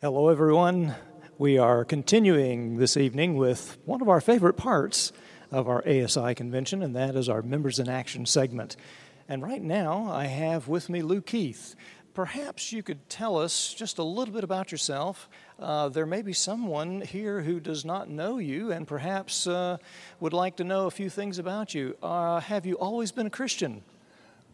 Hello, everyone. We are continuing this evening with one of our favorite parts of our ASI convention, and that is our Members in Action segment. And right now, I have with me Lou Keith. Perhaps you could tell us just a little bit about yourself. Uh, there may be someone here who does not know you and perhaps uh, would like to know a few things about you. Uh, have you always been a Christian?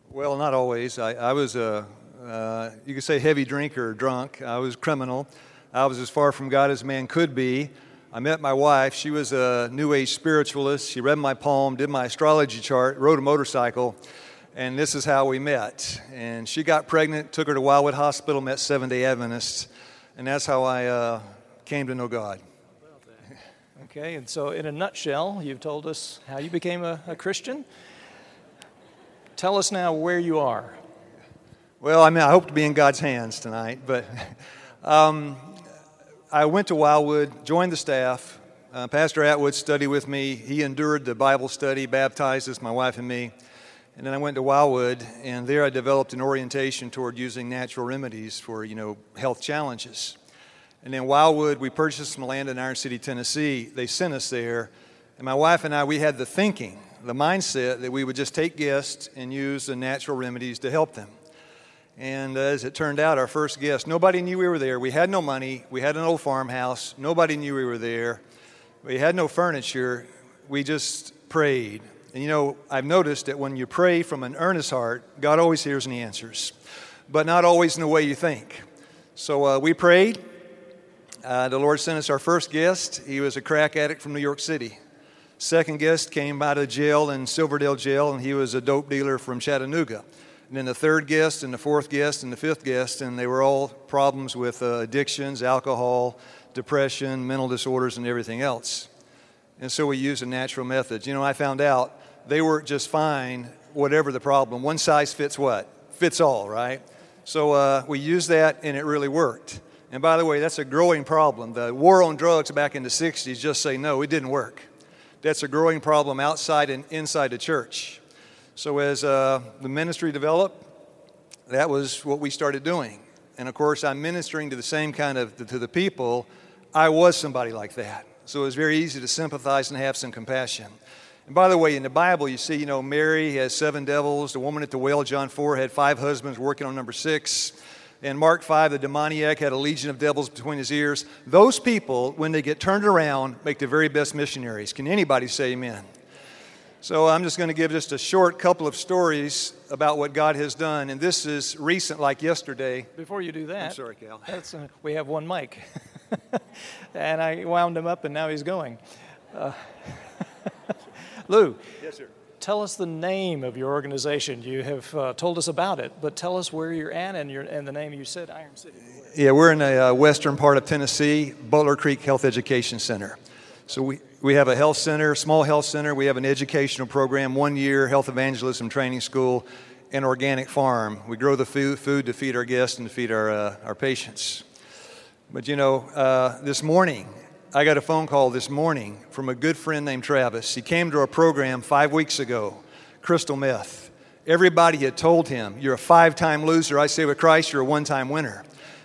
Well, not always. I, I was a, uh, you could say heavy drinker, drunk. I was criminal. I was as far from God as man could be. I met my wife. She was a New Age spiritualist. She read my palm, did my astrology chart, rode a motorcycle, and this is how we met. And she got pregnant, took her to Wildwood Hospital, met Seven Day Adventists, and that's how I uh, came to know God. Okay, and so in a nutshell, you've told us how you became a, a Christian. Tell us now where you are. Well, I mean, I hope to be in God's hands tonight, but um, I went to Wildwood, joined the staff. Uh, Pastor Atwood studied with me. He endured the Bible study, baptized us, my wife and me. And then I went to Wildwood, and there I developed an orientation toward using natural remedies for, you know, health challenges. And then Wildwood, we purchased some land in Iron City, Tennessee. They sent us there. And my wife and I, we had the thinking, the mindset that we would just take guests and use the natural remedies to help them. And as it turned out, our first guest, nobody knew we were there. We had no money. We had an old farmhouse. Nobody knew we were there. We had no furniture. We just prayed. And you know, I've noticed that when you pray from an earnest heart, God always hears and answers, but not always in the way you think. So uh, we prayed. Uh, the Lord sent us our first guest. He was a crack addict from New York City. Second guest came out of jail in Silverdale Jail, and he was a dope dealer from Chattanooga and then the third guest, and the fourth guest, and the fifth guest, and they were all problems with uh, addictions, alcohol, depression, mental disorders, and everything else. And so we used a natural method. You know, I found out they work just fine, whatever the problem. One size fits what? Fits all, right? So uh, we used that, and it really worked. And by the way, that's a growing problem. The war on drugs back in the 60s just say no, it didn't work. That's a growing problem outside and inside the church. So, as uh, the ministry developed, that was what we started doing. And of course, I'm ministering to the same kind of to the people. I was somebody like that. So it was very easy to sympathize and have some compassion. And by the way, in the Bible, you see, you know, Mary has seven devils. The woman at the well, John 4, had five husbands working on number six. And Mark 5, the demoniac had a legion of devils between his ears. Those people, when they get turned around, make the very best missionaries. Can anybody say amen? So I'm just going to give just a short couple of stories about what God has done, and this is recent, like yesterday. Before you do that, I'm sorry, Cal. Uh, we have one mic, and I wound him up, and now he's going. Uh, Lou. Yes, sir. Tell us the name of your organization. You have uh, told us about it, but tell us where you're at and, your, and the name you said, Iron City. Yeah, we're in the uh, western part of Tennessee, Butler Creek Health Education Center. So we, we have a health center, small health center. We have an educational program, one year health evangelism training school, and organic farm. We grow the food, food to feed our guests and to feed our, uh, our patients. But you know, uh, this morning, I got a phone call this morning from a good friend named Travis. He came to our program five weeks ago, crystal meth. Everybody had told him, You're a five time loser. I say with Christ, you're a one time winner.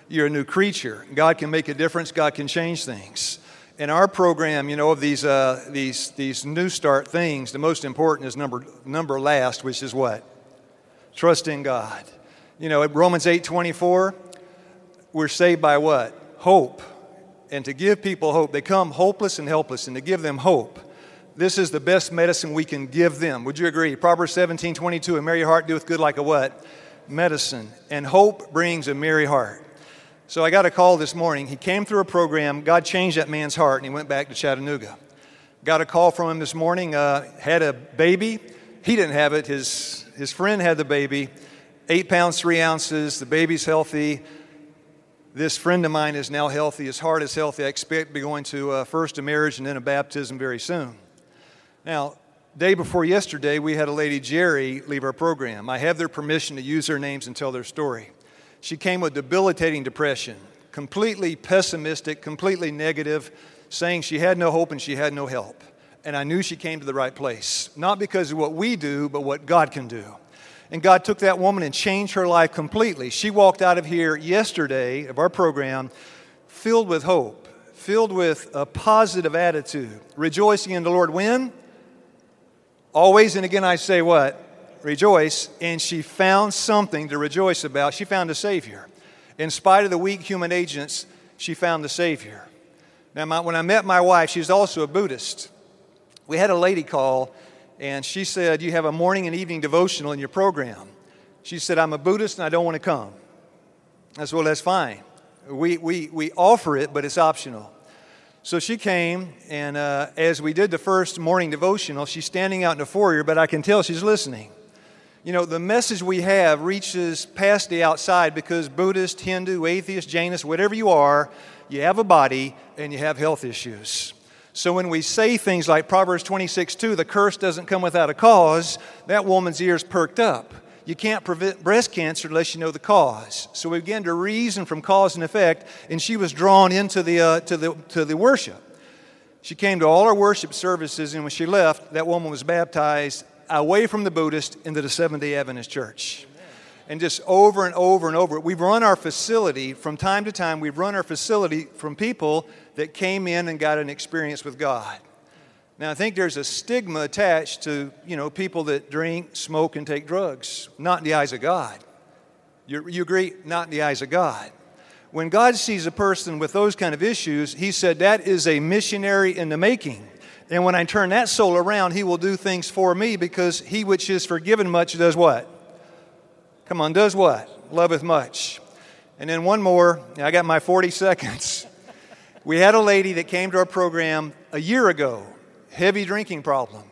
You're a new creature. God can make a difference, God can change things in our program, you know, of these, uh, these, these new start things, the most important is number, number last, which is what? Trust in God. You know, Romans 8 24, we're saved by what? Hope. And to give people hope, they come hopeless and helpless, and to give them hope. This is the best medicine we can give them. Would you agree? Proverbs 17 22, a merry heart doeth good like a what? Medicine. And hope brings a merry heart. So I got a call this morning. He came through a program. God changed that man's heart, and he went back to Chattanooga. Got a call from him this morning. Uh, had a baby. He didn't have it. His his friend had the baby. Eight pounds three ounces. The baby's healthy. This friend of mine is now healthy. His heart is healthy. I expect to be going to uh, first a marriage and then a baptism very soon. Now, day before yesterday, we had a lady, Jerry, leave our program. I have their permission to use their names and tell their story. She came with debilitating depression, completely pessimistic, completely negative, saying she had no hope and she had no help. And I knew she came to the right place, not because of what we do, but what God can do. And God took that woman and changed her life completely. She walked out of here yesterday of our program filled with hope, filled with a positive attitude, rejoicing in the Lord when? Always, and again I say what? Rejoice. And she found something to rejoice about. She found a Savior. In spite of the weak human agents, she found the Savior. Now, my, when I met my wife, she's also a Buddhist. We had a lady call, and she said, You have a morning and evening devotional in your program. She said, I'm a Buddhist and I don't want to come. I said, Well, that's fine. We, we, we offer it, but it's optional. So she came, and uh, as we did the first morning devotional, she's standing out in the foyer, but I can tell she's listening. You know, the message we have reaches past the outside because Buddhist, Hindu, atheist, Jainist, whatever you are, you have a body and you have health issues. So when we say things like Proverbs 26 2, the curse doesn't come without a cause, that woman's ears perked up. You can't prevent breast cancer unless you know the cause. So we began to reason from cause and effect, and she was drawn into the, uh, to, the, to the worship. She came to all our worship services, and when she left, that woman was baptized away from the Buddhist into the Seventh day Adventist church. And just over and over and over. We've run our facility from time to time, we've run our facility from people that came in and got an experience with God. Now, I think there's a stigma attached to, you know, people that drink, smoke, and take drugs. Not in the eyes of God. You, you agree? Not in the eyes of God. When God sees a person with those kind of issues, He said, that is a missionary in the making. And when I turn that soul around, He will do things for me because He which is forgiven much does what? Come on, does what? Loveth much. And then one more, I got my 40 seconds. We had a lady that came to our program a year ago heavy drinking problem.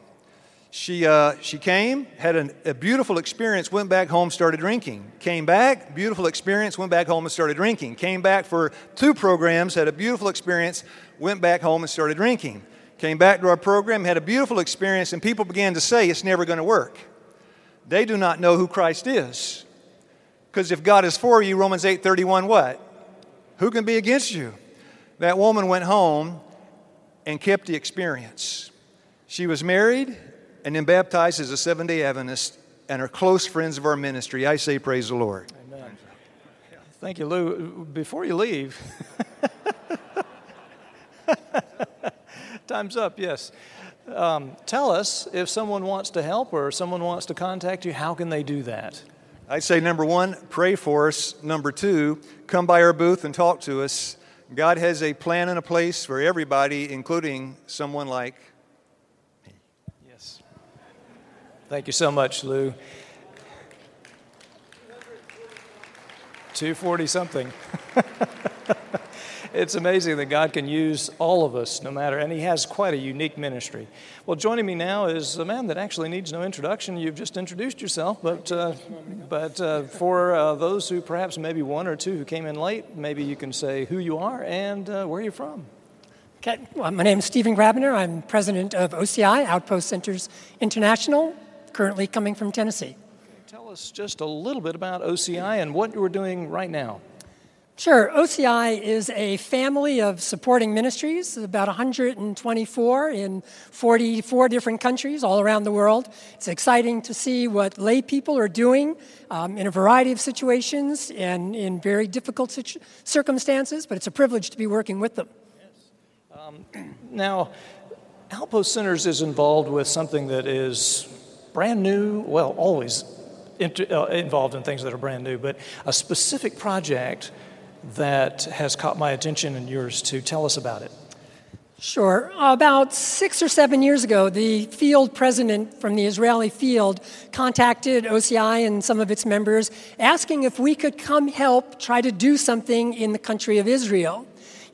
She, uh, she came, had an, a beautiful experience, went back home, started drinking. Came back, beautiful experience, went back home and started drinking. Came back for two programs, had a beautiful experience, went back home and started drinking. Came back to our program, had a beautiful experience, and people began to say it's never going to work. They do not know who Christ is. Because if God is for you, Romans 8:31, what? Who can be against you? That woman went home and kept the experience. She was married and then baptized as a seven day Adventist and are close friends of our ministry. I say, Praise the Lord. Amen. Thank you, Lou. Before you leave, time's up, yes. Um, tell us if someone wants to help or someone wants to contact you, how can they do that? I'd say number one, pray for us. Number two, come by our booth and talk to us. God has a plan and a place for everybody, including someone like me. Yes. Thank you so much, Lou. 240 something. it's amazing that God can use all of us, no matter, and He has quite a unique ministry. Well, joining me now is a man that actually needs no introduction. You've just introduced yourself, but, uh, but uh, for uh, those who perhaps maybe one or two who came in late, maybe you can say who you are and uh, where you're from. Okay, well, my name is Stephen Grabner. I'm president of OCI, Outpost Centers International, currently coming from Tennessee. Tell us just a little bit about OCI and what you're doing right now. Sure. OCI is a family of supporting ministries, about 124 in 44 different countries all around the world. It's exciting to see what lay people are doing um, in a variety of situations and in very difficult situ- circumstances, but it's a privilege to be working with them. Yes. Um, now, Outpost Centers is involved with something that is brand new, well, always inter- uh, involved in things that are brand new, but a specific project that has caught my attention and yours to tell us about it. Sure. About six or seven years ago, the field president from the Israeli field contacted OCI and some of its members asking if we could come help try to do something in the country of Israel.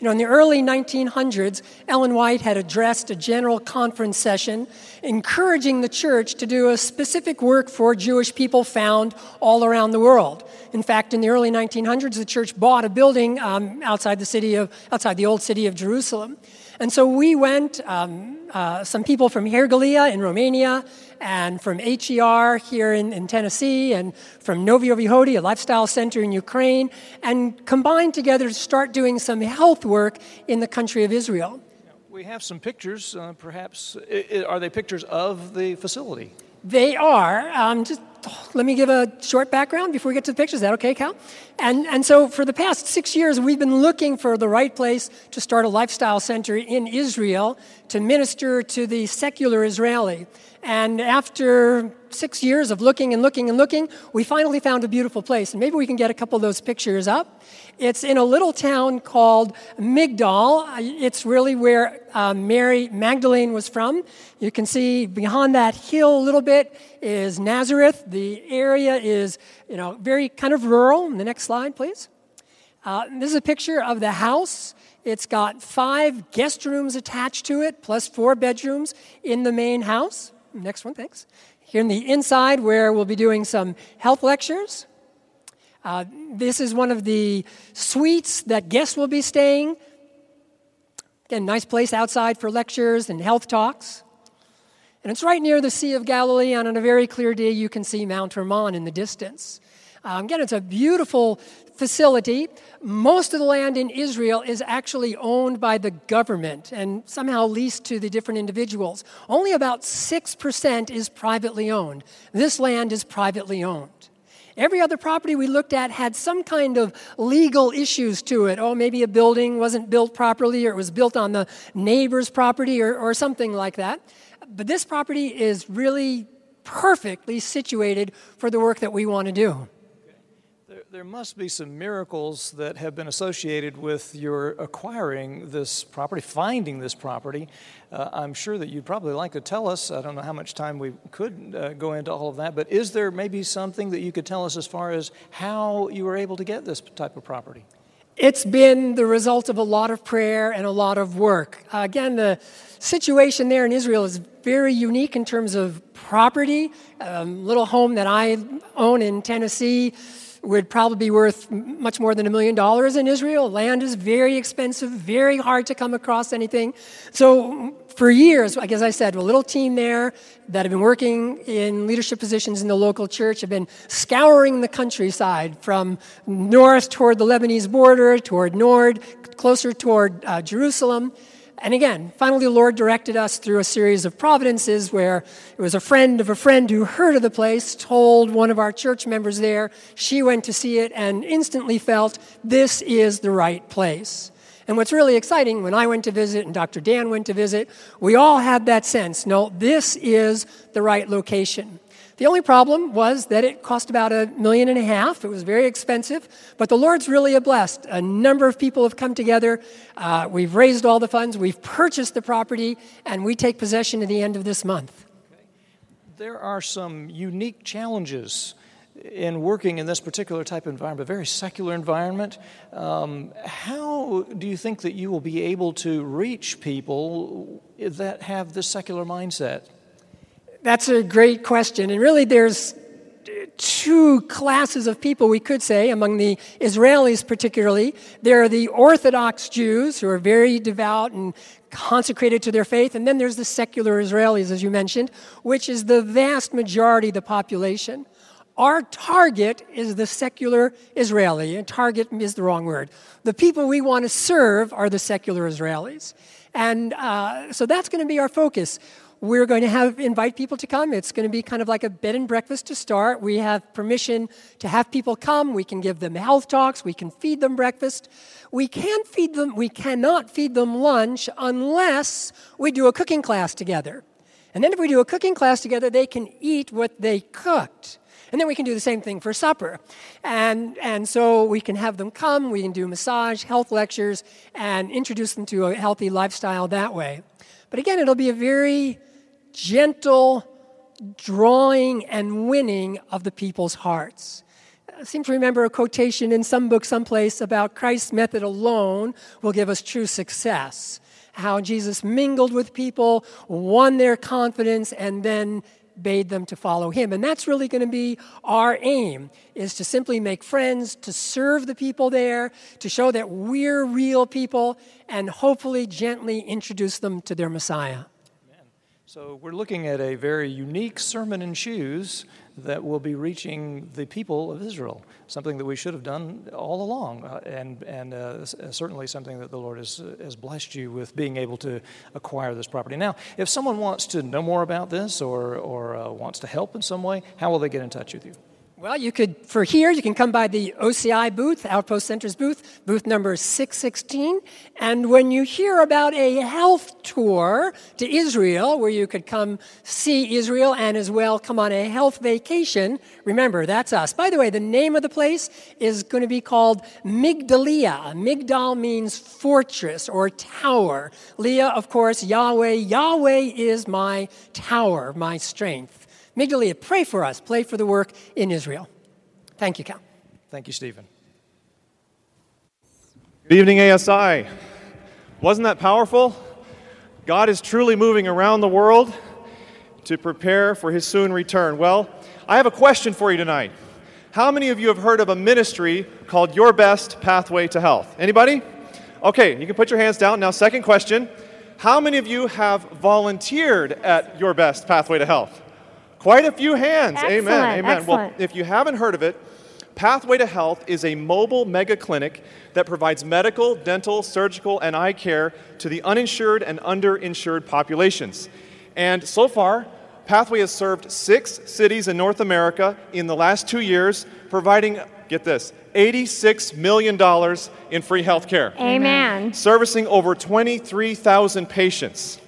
You know, in the early 1900s, Ellen White had addressed a general conference session encouraging the church to do a specific work for Jewish people found all around the world. In fact, in the early 1900s, the church bought a building um, outside the city of outside the old city of Jerusalem. And so we went, um, uh, some people from Herghelia in Romania, and from HER here in, in, Tennessee, and from Novye Vyhody, a lifestyle center in Ukraine, and combined together to start doing some health work in the country of Israel. We have some pictures, uh, perhaps. Are they pictures of the facility? They are. Um, just let me give a short background before we get to the pictures. Is that okay, Cal? And, and so, for the past six years, we've been looking for the right place to start a lifestyle center in Israel to minister to the secular Israeli. And after six years of looking and looking and looking, we finally found a beautiful place. And maybe we can get a couple of those pictures up. It's in a little town called Migdal. It's really where uh, Mary Magdalene was from. You can see behind that hill a little bit is Nazareth. The area is, you know, very kind of rural. The next slide, please. Uh, this is a picture of the house. It's got five guest rooms attached to it, plus four bedrooms in the main house. Next one, thanks. Here in the inside, where we'll be doing some health lectures. Uh, this is one of the suites that guests will be staying. Again, nice place outside for lectures and health talks. And it's right near the Sea of Galilee, and on a very clear day, you can see Mount Hermon in the distance. Um, again, it's a beautiful facility. Most of the land in Israel is actually owned by the government and somehow leased to the different individuals. Only about 6% is privately owned. This land is privately owned. Every other property we looked at had some kind of legal issues to it. Oh, maybe a building wasn't built properly or it was built on the neighbor's property or, or something like that. But this property is really perfectly situated for the work that we want to do. There must be some miracles that have been associated with your acquiring this property, finding this property. Uh, I'm sure that you'd probably like to tell us. I don't know how much time we could uh, go into all of that, but is there maybe something that you could tell us as far as how you were able to get this type of property? It's been the result of a lot of prayer and a lot of work. Uh, again, the situation there in Israel is very unique in terms of property. A um, little home that I own in Tennessee would probably be worth much more than a million dollars in Israel. Land is very expensive, very hard to come across anything. So, for years, like as I said, a little team there that have been working in leadership positions in the local church have been scouring the countryside from north toward the Lebanese border, toward Nord, closer toward uh, Jerusalem. And again, finally, the Lord directed us through a series of providences where it was a friend of a friend who heard of the place, told one of our church members there. She went to see it and instantly felt this is the right place. And what's really exciting, when I went to visit and Dr. Dan went to visit, we all had that sense no, this is the right location. The only problem was that it cost about a million and a half. It was very expensive, but the Lord's really a blessed. A number of people have come together. Uh, we've raised all the funds, we've purchased the property, and we take possession at the end of this month. There are some unique challenges in working in this particular type of environment, a very secular environment. Um, how do you think that you will be able to reach people that have this secular mindset? That's a great question. And really, there's two classes of people, we could say, among the Israelis particularly. There are the Orthodox Jews who are very devout and consecrated to their faith. And then there's the secular Israelis, as you mentioned, which is the vast majority of the population. Our target is the secular Israeli. And target is the wrong word. The people we want to serve are the secular Israelis. And uh, so that's going to be our focus. We're going to have invite people to come. It's going to be kind of like a bed and breakfast to start. We have permission to have people come. We can give them health talks. We can feed them breakfast. We can feed them. We cannot feed them lunch unless we do a cooking class together. And then if we do a cooking class together, they can eat what they cooked. And then we can do the same thing for supper. And, and so we can have them come, we can do massage, health lectures, and introduce them to a healthy lifestyle that way. But again, it'll be a very gentle drawing and winning of the people's hearts. I seem to remember a quotation in some book, someplace, about Christ's method alone will give us true success. How Jesus mingled with people, won their confidence, and then bade them to follow him. And that's really going to be our aim, is to simply make friends, to serve the people there, to show that we're real people, and hopefully gently introduce them to their Messiah. So, we're looking at a very unique sermon in shoes that will be reaching the people of Israel, something that we should have done all along, uh, and, and uh, certainly something that the Lord has, has blessed you with being able to acquire this property. Now, if someone wants to know more about this or, or uh, wants to help in some way, how will they get in touch with you? Well, you could, for here, you can come by the OCI booth, Outpost Centers booth, booth number 616. And when you hear about a health tour to Israel, where you could come see Israel and as well come on a health vacation, remember, that's us. By the way, the name of the place is going to be called Migdalia. Migdal means fortress or tower. Leah, of course, Yahweh. Yahweh is my tower, my strength. Migdalia, pray for us. Pray for the work in Israel. Thank you, Cal. Thank you, Stephen. Good evening, ASI. Wasn't that powerful? God is truly moving around the world to prepare for his soon return. Well, I have a question for you tonight. How many of you have heard of a ministry called Your Best Pathway to Health? Anybody? Okay, you can put your hands down. Now, second question. How many of you have volunteered at Your Best Pathway to Health? Quite a few hands. Excellent, Amen. Amen. Excellent. Well, if you haven't heard of it, Pathway to Health is a mobile mega clinic that provides medical, dental, surgical, and eye care to the uninsured and underinsured populations. And so far, Pathway has served six cities in North America in the last two years, providing, get this, $86 million in free health care, Amen. servicing over 23,000 patients.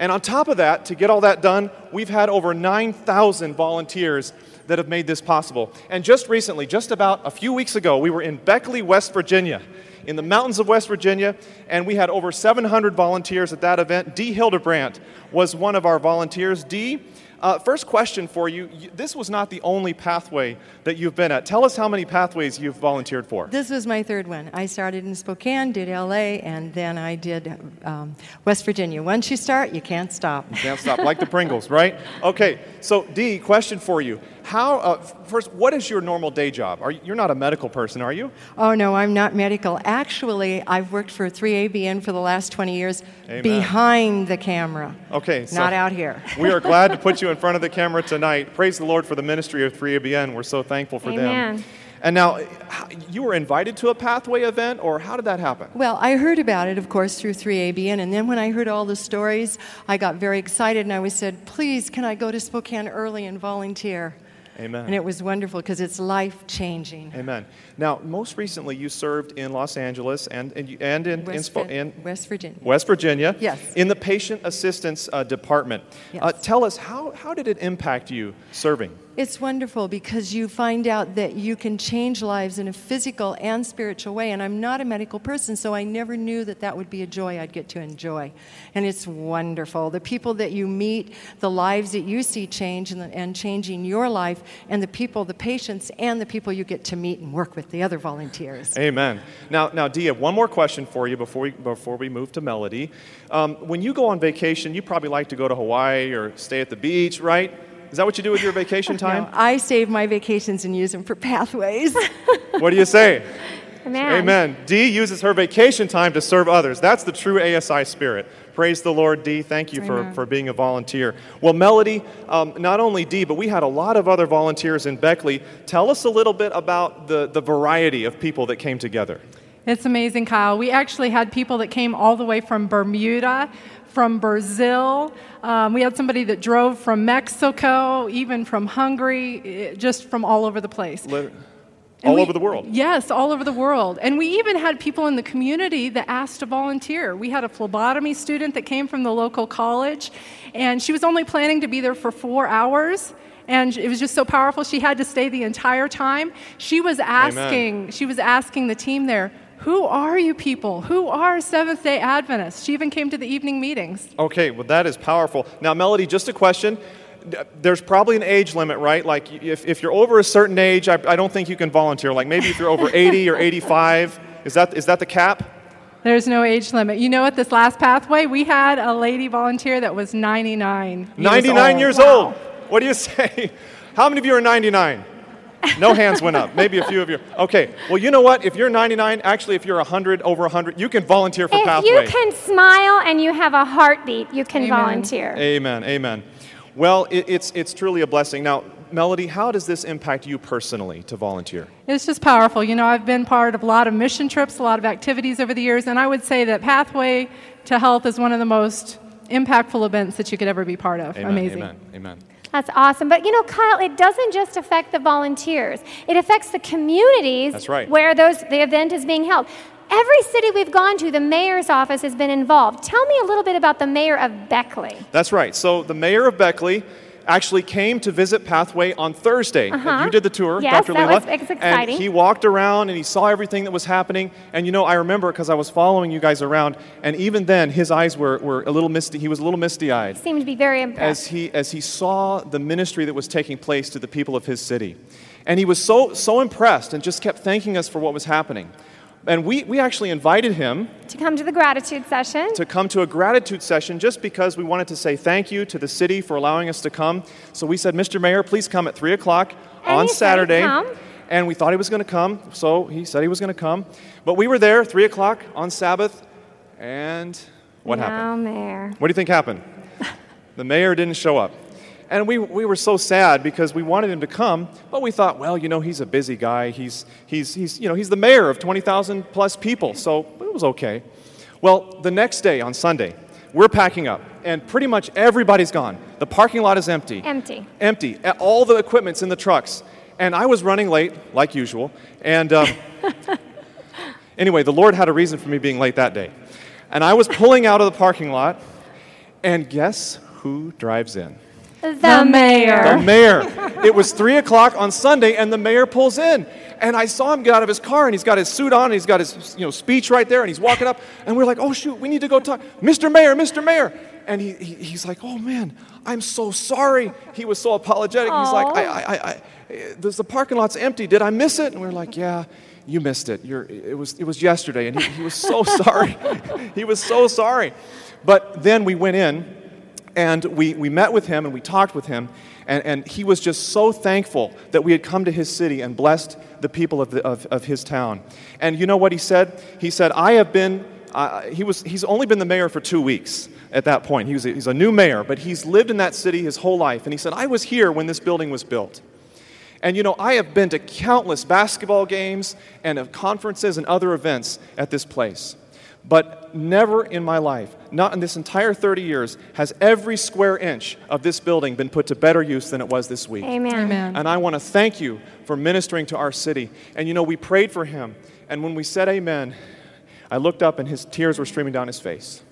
And on top of that, to get all that done, we've had over 9,000 volunteers that have made this possible. And just recently, just about a few weeks ago, we were in Beckley, West Virginia, in the mountains of West Virginia, and we had over 700 volunteers at that event. Dee Hildebrandt was one of our volunteers. Dee, uh, first question for you. This was not the only pathway that you've been at. Tell us how many pathways you've volunteered for. This was my third one. I started in Spokane, did LA, and then I did um, West Virginia. Once you start, you can't stop. You Can't stop, like the Pringles, right? Okay, so Dee, question for you. How, uh, first, what is your normal day job? Are you, you're not a medical person, are you? Oh, no, I'm not medical. Actually, I've worked for 3ABN for the last 20 years Amen. behind the camera. Okay, so Not out here. we are glad to put you in front of the camera tonight. Praise the Lord for the ministry of 3ABN. We're so thankful for them. Amen. And now, you were invited to a pathway event, or how did that happen? Well, I heard about it, of course, through 3ABN, and then when I heard all the stories, I got very excited and I was said, please, can I go to Spokane early and volunteer? Amen. And it was wonderful because it's life changing. Amen. Now, most recently, you served in Los Angeles and, and, and in, in, West, Vir- in West Virginia. West Virginia. Yes. In the patient assistance uh, department. Yes. Uh, tell us, how, how did it impact you serving? It's wonderful because you find out that you can change lives in a physical and spiritual way. And I'm not a medical person, so I never knew that that would be a joy I'd get to enjoy. And it's wonderful. The people that you meet, the lives that you see change and, and changing your life, and the people, the patients, and the people you get to meet and work with, the other volunteers. Amen. Now, now, have one more question for you before we, before we move to Melody. Um, when you go on vacation, you probably like to go to Hawaii or stay at the beach, right? Is that what you do with your vacation time? No, I save my vacations and use them for pathways. What do you say? Amen. Amen. Dee uses her vacation time to serve others. That's the true ASI spirit. Praise the Lord, Dee. Thank you for, for being a volunteer. Well, Melody, um, not only Dee, but we had a lot of other volunteers in Beckley. Tell us a little bit about the, the variety of people that came together. It's amazing, Kyle. We actually had people that came all the way from Bermuda, from Brazil. Um, we had somebody that drove from Mexico, even from Hungary, just from all over the place. Lit- And All we- over the world. Yes, all over the world. And we even had people in the community that asked to volunteer. We had a phlebotomy student that came from the local college, and she was only planning to be there for four hours. And it was just so powerful. She had to stay the entire time. She was asking, she was asking the team there, "Who are you people? Who are Seventh Day Adventists?" She even came to the evening meetings. Okay, well, that is powerful. Now, Melody, just a question. There's probably an age limit, right? Like, if, if you're over a certain age, I, I don't think you can volunteer. Like, maybe if you're over 80 or 85, is that, is that the cap? There's no age limit. You know, at this last pathway, we had a lady volunteer that was 99. years 99 old. years Wow. old. What do you say? How many of you are 99? No hands went up. Maybe a few of you. Okay. Well, you know what? If you're 99, actually, if you're 100, over 100, you can volunteer for If Pathway. If you can smile and you have a heartbeat, you can Amen. volunteer. Amen. Amen. Well, it, it's, it's truly a blessing. Now, Melody, how does this impact you personally to volunteer? It's just powerful. You know, I've been part of a lot of mission trips, a lot of activities over the years, and I would say that Pathway to Health is one of the most impactful events that you could ever be part of. Amen, Amazing. Amen. Amen. That's awesome. But you know, Kyle, it doesn't just affect the volunteers. It affects the communities That's right. where those the event is being held. Every city we've gone to, the mayor's office has been involved. Tell me a little bit about the mayor of Beckley. That's right. So the mayor of Beckley actually came to visit Pathway on Thursday. Uh-huh. You did the tour, Yes, Dr. that was ex- exciting. And he walked around and he saw everything that was happening. And you know, I remember because I was following you guys around, and even then his eyes were, were a little misty. He was a little misty-eyed. He Seemed to be very impressed. as he, as he saw the ministry that was taking place to the people of his city. And he was so, so impressed and just kept thanking us for what was happening. And we, we actually invited him to come to the gratitude session. to come to a gratitude session just because we wanted to say thank you to the city for allowing us to come. So we said, Mr. Mayor, please come at 3 o'clock And on he said he'd Saturday. come. And we thought he was going to come, so he said he was going to come. But we were there, 3 o'clock on Sabbath, and what happened? mayor. What do you think happened? the mayor didn't show up. And we, we were so sad because we wanted him to come, but we thought, well, you know, he's a busy guy. He's, he's, he's, you know, he's the mayor of 20,000 plus people, so it was okay. Well, the next day on Sunday, we're packing up, and pretty much everybody's gone. The parking lot is empty. Empty. Empty. All the equipment's in the trucks. And I was running late, like usual. And um, anyway, the Lord had a reason for me being late that day. And I was pulling out of the parking lot, and guess who drives in? The, mayor. The mayor. It was three o'clock on Sunday, and the mayor pulls in. And I saw him get out of his car, and he's got his suit on, and he's got his you know, speech right there, and he's walking up. And we're like, oh, shoot, we need to go talk. Mr. Mayor, Mr. Mayor. And he, he, he's like, oh, man, I'm so sorry. He was so apologetic. He's like, I, I, I, I, there's the parking lot's empty. Did I miss it? And we're like, yeah, you missed it. You're, it, was, it was yesterday. And he, he was so sorry. he was so sorry. But then we went in, and we, we met with him and we talked with him, and, and he was just so thankful that we had come to his city and blessed the people of, the, of, of his town. And you know what he said? He said, I have been, uh, he was, he's only been the mayor for two weeks at that point. He was a, he's a new mayor, but he's lived in that city his whole life. And he said, I was here when this building was built. And you know, I have been to countless basketball games and conferences and other events at this place. But never in my life, not in this entire 30 years, has every square inch of this building been put to better use than it was this week. Amen. Amen. And I want to thank you for ministering to our city. And you know, we prayed for him. And when we said amen, I looked up and his tears were streaming down his face.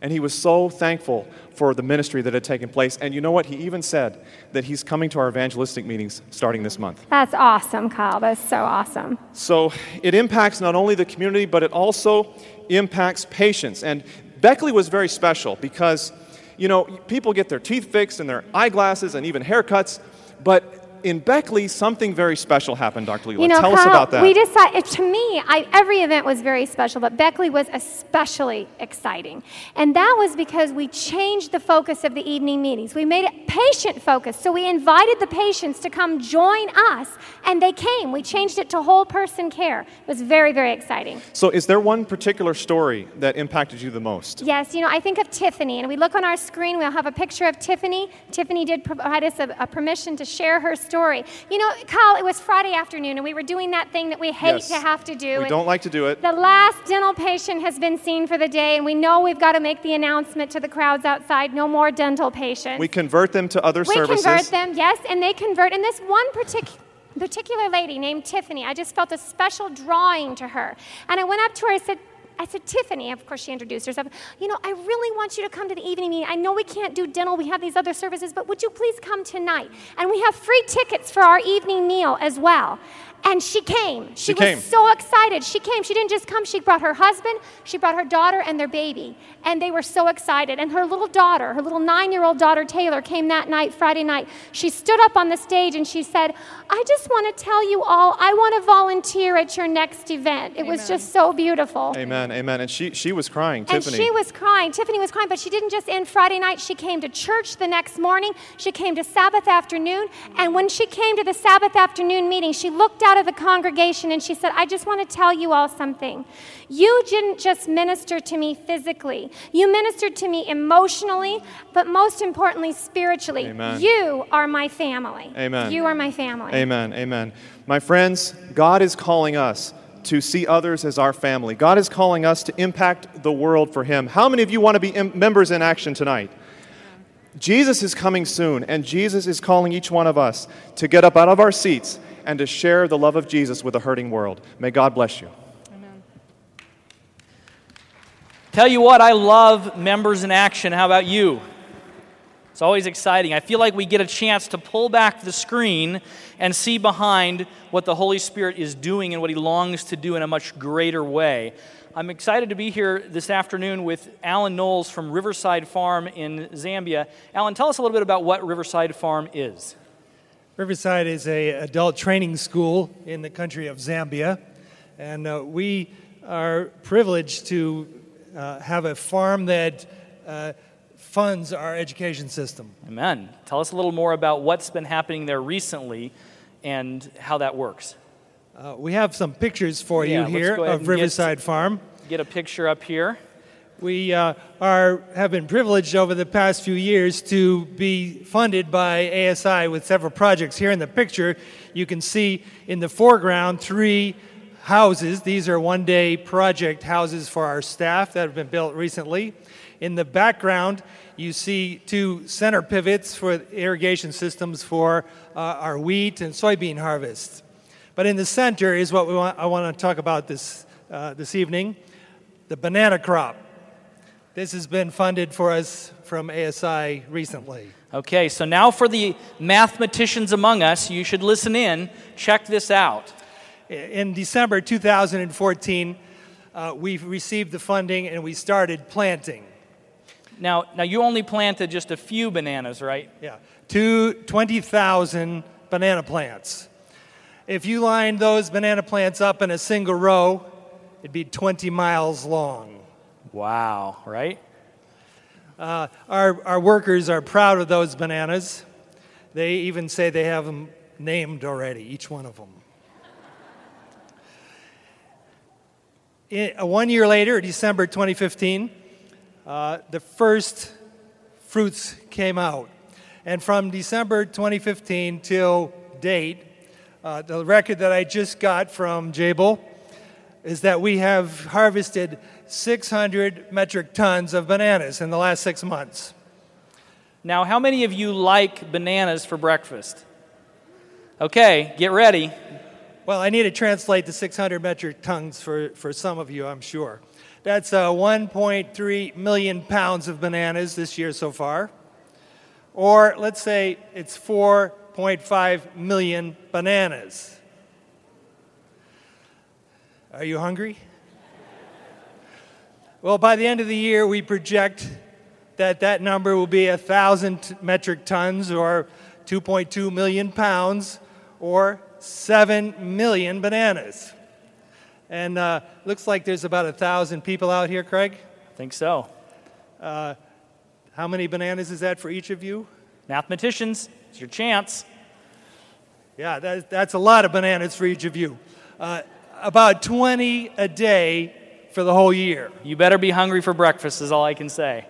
And he was so thankful for the ministry that had taken place. And you know what? He even said that he's coming to our evangelistic meetings starting this month. That's awesome, Kyle. That's so awesome. So it impacts not only the community, but it also impacts patients. And Beckley was very special because, you know, people get their teeth fixed and their eyeglasses and even haircuts, but in Beckley, something very special happened, Dr. Lela. You know, Tell Kyle, us about that. we decided, to me, I, every event was very special, but Beckley was especially exciting. And that was because we changed the focus of the evening meetings. We made it patient focused. So we invited the patients to come join us, and they came. We changed it to whole person care. It was very, very exciting. so, is there one particular story that impacted you the most? Yes, you know, I think of Tiffany, and we look on our screen, we'll have a picture of Tiffany. Tiffany did provide us a, a permission to share her story. You know, Kyle, it was Friday afternoon, and we were doing that thing that we hate Yes. to have to do. We don't like to do it. The last dental patient has been seen for the day, and we know we've got to make the announcement to the crowds outside no more dental patients. We convert them to other We services. We convert them, yes, and they convert. And this one partic- particular lady named Tiffany, I just felt a special drawing to her. And I went up to her, I said, I said, Tiffany, of course she introduced herself. You know, I really want you to come to the evening meeting. I know we can't do dental, we have these other services, but would you please come tonight? And we have free tickets for our evening meal as well. And she came. She was came. so excited. She came. She didn't just come, she brought her husband, she brought her daughter and their baby. And they were so excited. And her little daughter, her little nine year old daughter Taylor, came that night, Friday night. She stood up on the stage and she said, I just want to tell you all, I want to volunteer at your next event. It was just so beautiful. Amen, amen. And she, she was crying, And Tiffany. she was crying. Tiffany was crying, but she didn't just end Friday night. She came to church the next morning. She came to Sabbath afternoon. And when she came to the Sabbath afternoon meeting, she looked out out of the congregation and she said, I just want to tell you all something. You didn't just minister to me physically, you ministered to me emotionally, but most importantly, spiritually. Amen. You are my family. Amen. You are my family. Amen. Amen. My friends, God is calling us to see others as our family. God is calling us to impact the world for Him. How many of you want to be im- members in action tonight? Jesus is coming soon, and Jesus is calling each one of us to get up out of our seats and to share the love of Jesus with a hurting world. May God bless you. Amen. Tell you what, I love members in action. How about you? It's always exciting. I feel like we get a chance to pull back the screen and see behind what the Holy Spirit is doing and what He longs to do in a much greater way. I'm excited to be here this afternoon with Alan Knowles from Riverside Farm in Zambia. Alan, tell us a little bit about what Riverside Farm is. Riverside is a adult training school in the country of Zambia, and uh, we are privileged to uh, have a farm that uh, funds our education system. Amen. Tell us a little more about what's been happening there recently and how that works. Uh, we have some pictures for Yeah, you here of and get- Riverside Farm. Get a picture up here. We uh, are, have been privileged over the past few years to be funded by ASI with several projects. Here in the picture, you can see in the foreground three houses. These are one day project houses for our staff that have been built recently. In the background, you see two center pivots for irrigation systems for uh, our wheat and soybean harvests. But in the center is what want, I want to talk about this, uh, this evening the banana crop. This has been funded for us from ASI recently. Okay, so now for the mathematicians among us, you should listen in. Check this out. In December 2014, uh, we received the funding and we started planting. Now, now you only planted just a few bananas, right? Yeah, two, 20,000 banana plants. If you lined those banana plants up in a single row, it'd be 20 miles long. Wow, right? Uh, our, our workers are proud of those bananas. They even say they have them named already, each one of them. In, uh, one year later, December 2015, uh, the first fruits came out. And from December 2015 till date, uh, the record that I just got from Jabel is that we have harvested 600 metric tons of bananas in the last six months. Now, how many of you like bananas for breakfast? Okay, get ready. Well, I need to translate the 600 metric tons for, for some of you, I'm sure. That's uh, 1.3 million pounds of bananas this year so far. Or let's say it's 4.5 million bananas. Are you hungry? Well, by the end of the year, we project that that number will be 1,000 metric tons or 2.2 million pounds or 7 million bananas. And uh, looks like there's about 1,000 people out here, Craig. I think so. Uh, how many bananas is that for each of you? Mathematicians, it's your chance. Yeah, that, that's a lot of bananas for each of you. Uh, about 20 a day for the whole year. You better be hungry for breakfast, is all I can say.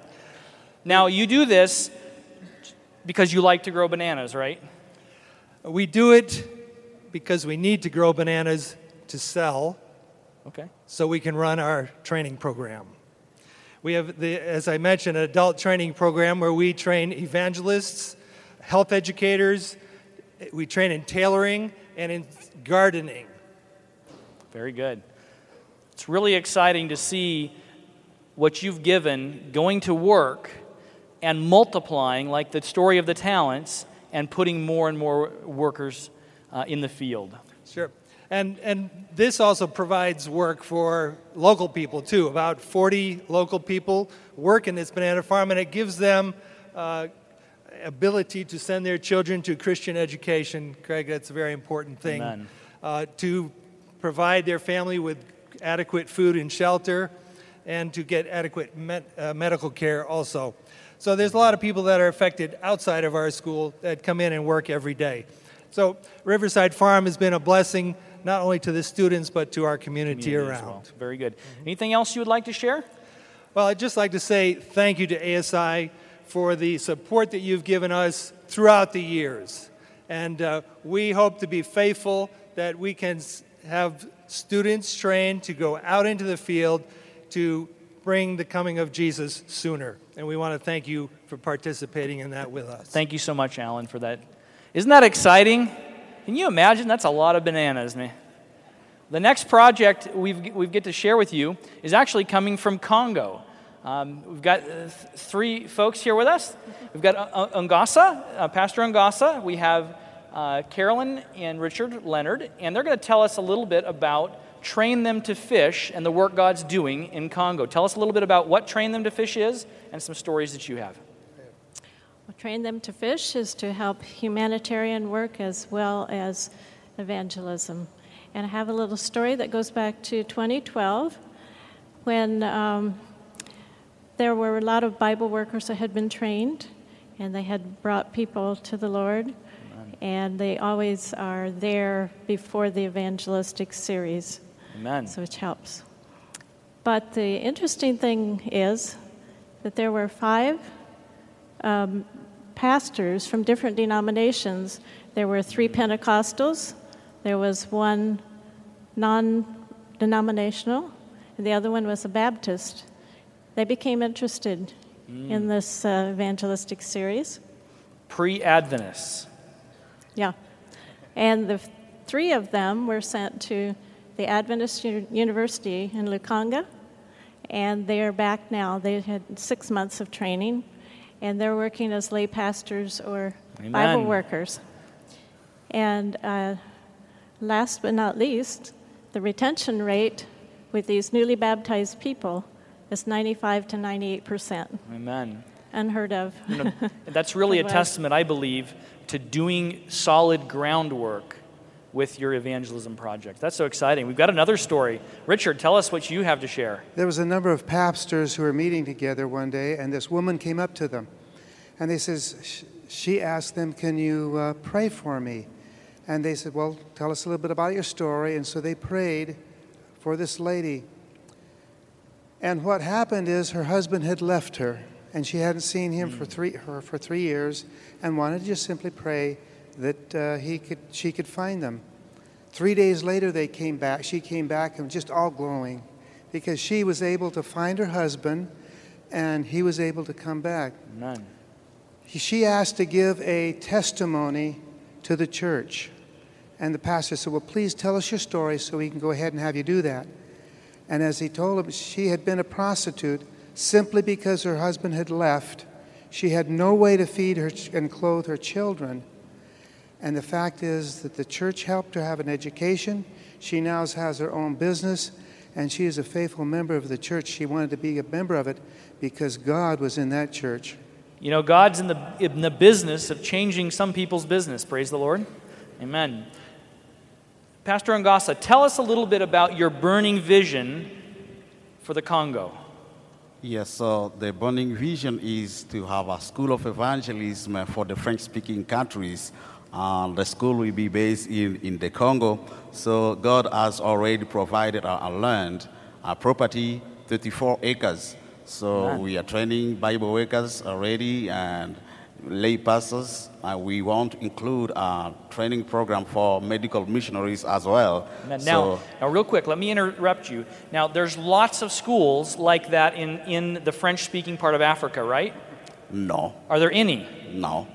Now, you do this because you like to grow bananas, right? We do it because we need to grow bananas to sell Okay. so we can run our training program. We have, the, as I mentioned, an adult training program where we train evangelists, health educators, we train in tailoring and in gardening. Very good. It's really exciting to see what you've given going to work and multiplying, like the story of the talents, and putting more and more workers uh, in the field. Sure. And, and this also provides work for local people too. About 40 local people work in this banana farm, and it gives them uh, ability to send their children to Christian education. Craig, that's a very important thing. Amen. Uh, to provide their family with adequate food and shelter, and to get adequate med- uh, medical care also. So there's a lot of people that are affected outside of our school that come in and work every day. So Riverside Farm has been a blessing not only to the students, but to our community, Community around. well. Very good. Anything else you would like to share? Well, I'd just like to say thank you to ASI for the support that you've given us throughout the years. And uh, we hope to be faithful that we can have students trained to go out into the field to bring the coming of Jesus sooner. And we want to thank you for participating in that with us. Thank you so much, Alan, for that. Isn't that exciting? Can you imagine? That's a lot of bananas, man. The next project we've, we get to share with you is actually coming from Congo. Um, we've got uh, th- three folks here with us. We've got uh, Ungasa, uh, Pastor Ungasa. We have uh, Carolyn and Richard Leonard, and they're going to tell us a little bit about Train Them to Fish and the work God's doing in Congo. Tell us a little bit about what Train Them to Fish is and some stories that you have. Well, Train Them to Fish is to help humanitarian work as well as evangelism. And I have a little story that goes back to 2012 when um, there were a lot of Bible workers that had been trained and they had brought people to the Lord. And they always are there before the evangelistic series, Amen. so which helps. But the interesting thing is that there were five um, pastors from different denominations. There were three Pentecostals, there was one non denominational, and the other one was a Baptist. They became interested in this uh, evangelistic series. Pre Adventists. Yeah. And the three of them were sent to the Adventist U- University in Lukanga, and they are back now. They had six months of training, and they're working as lay pastors or Bible workers. And uh, last but not least, the retention rate with these newly baptized people is 95 to 98 percent. Amen. Unheard of. You know, that's really a testament, I believe, to doing solid groundwork with your evangelism project. That's so exciting. We've got another story. Richard, tell us what you have to share. There was a number of pastors who were meeting together one day, and this woman came up to them, and they says she asked them, "Can you uh, pray for me?" And they said, "Well, tell us a little bit about your story." And so they prayed for this lady. And what happened is her husband had left her, and she hadn't seen him for three her for three years, and wanted to just simply pray that uh, he could she could find them. Three days later, they came back. She came back and just all glowing because she was able to find her husband and he was able to come back. Amen. She asked to give a testimony to the church. And the pastor said, Well, please tell us your story so we can go ahead and have you do that. And as he told him, she had been a prostitute simply because her husband had left. She had no way to feed her and clothe her children. And the fact is that the church helped her have an education. She now has her own business, and she is a faithful member of the church. She wanted to be a member of it because God was in that church. You know, God's in the, in the business of changing some people's business. Praise the Lord. Amen. Pastor Angasa, tell us a little bit about your burning vision for the Congo. Yes, so the burning vision is to have a school of evangelism for the French speaking countries. Uh, the school will be based in, in the Congo. So God has already provided our, our land, our property, 34 acres. So Amen. we are training Bible workers already and lay pastors. And we want to include a training program for medical missionaries as well. Now, So- now, real quick, let me interrupt you. Now, there's lots of schools like that in, in the French speaking part of Africa, right? no, Are there any? no.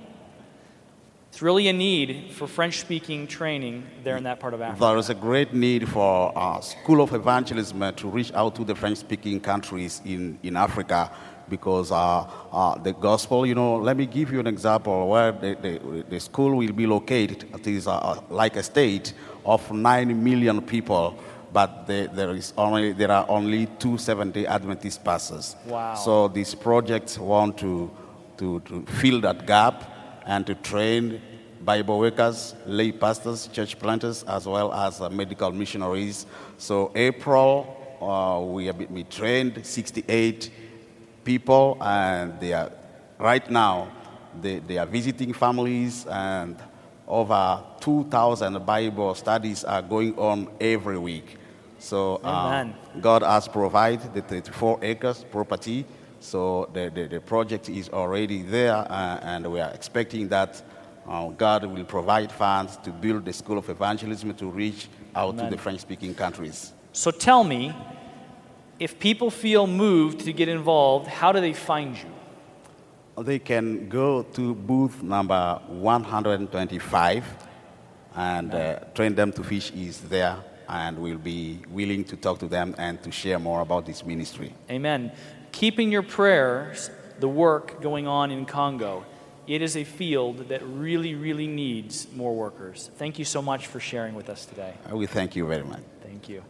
It's really a need for French speaking training there in that part of Africa. There is a great need for a school of evangelism uh, to reach out to the French speaking countries in, in Africa because uh, uh, the gospel, you know, let me give you an example where the, the, the school will be located. It is uh, like a state of 9 million people, but the, there, is only, there are only 270 Adventist pastors. Wow. So these projects want to, to, to fill that gap and to train Bible workers, lay pastors, church planters, as well as uh, medical missionaries. So April, uh, we have been, we trained 68 people, and they are right now they, they are visiting families and over 2,000 Bible studies are going on every week. So Amen. God has provided the 34 acres property. So the, the, the project is already there, uh, and we are expecting that uh, God will provide funds to build the School of Evangelism to reach out Amen. to the French speaking countries. So tell me, if people feel moved to get involved, how do they find you? They can go to booth number 125, and uh, Train Them to Fish is there, and we'll be willing to talk to them and to share more about this ministry. Amen. Keeping your prayers, the work going on in Congo, it is a field that really, really needs more workers. Thank you so much for sharing with us today. Uh, We thank you very much. Thank you.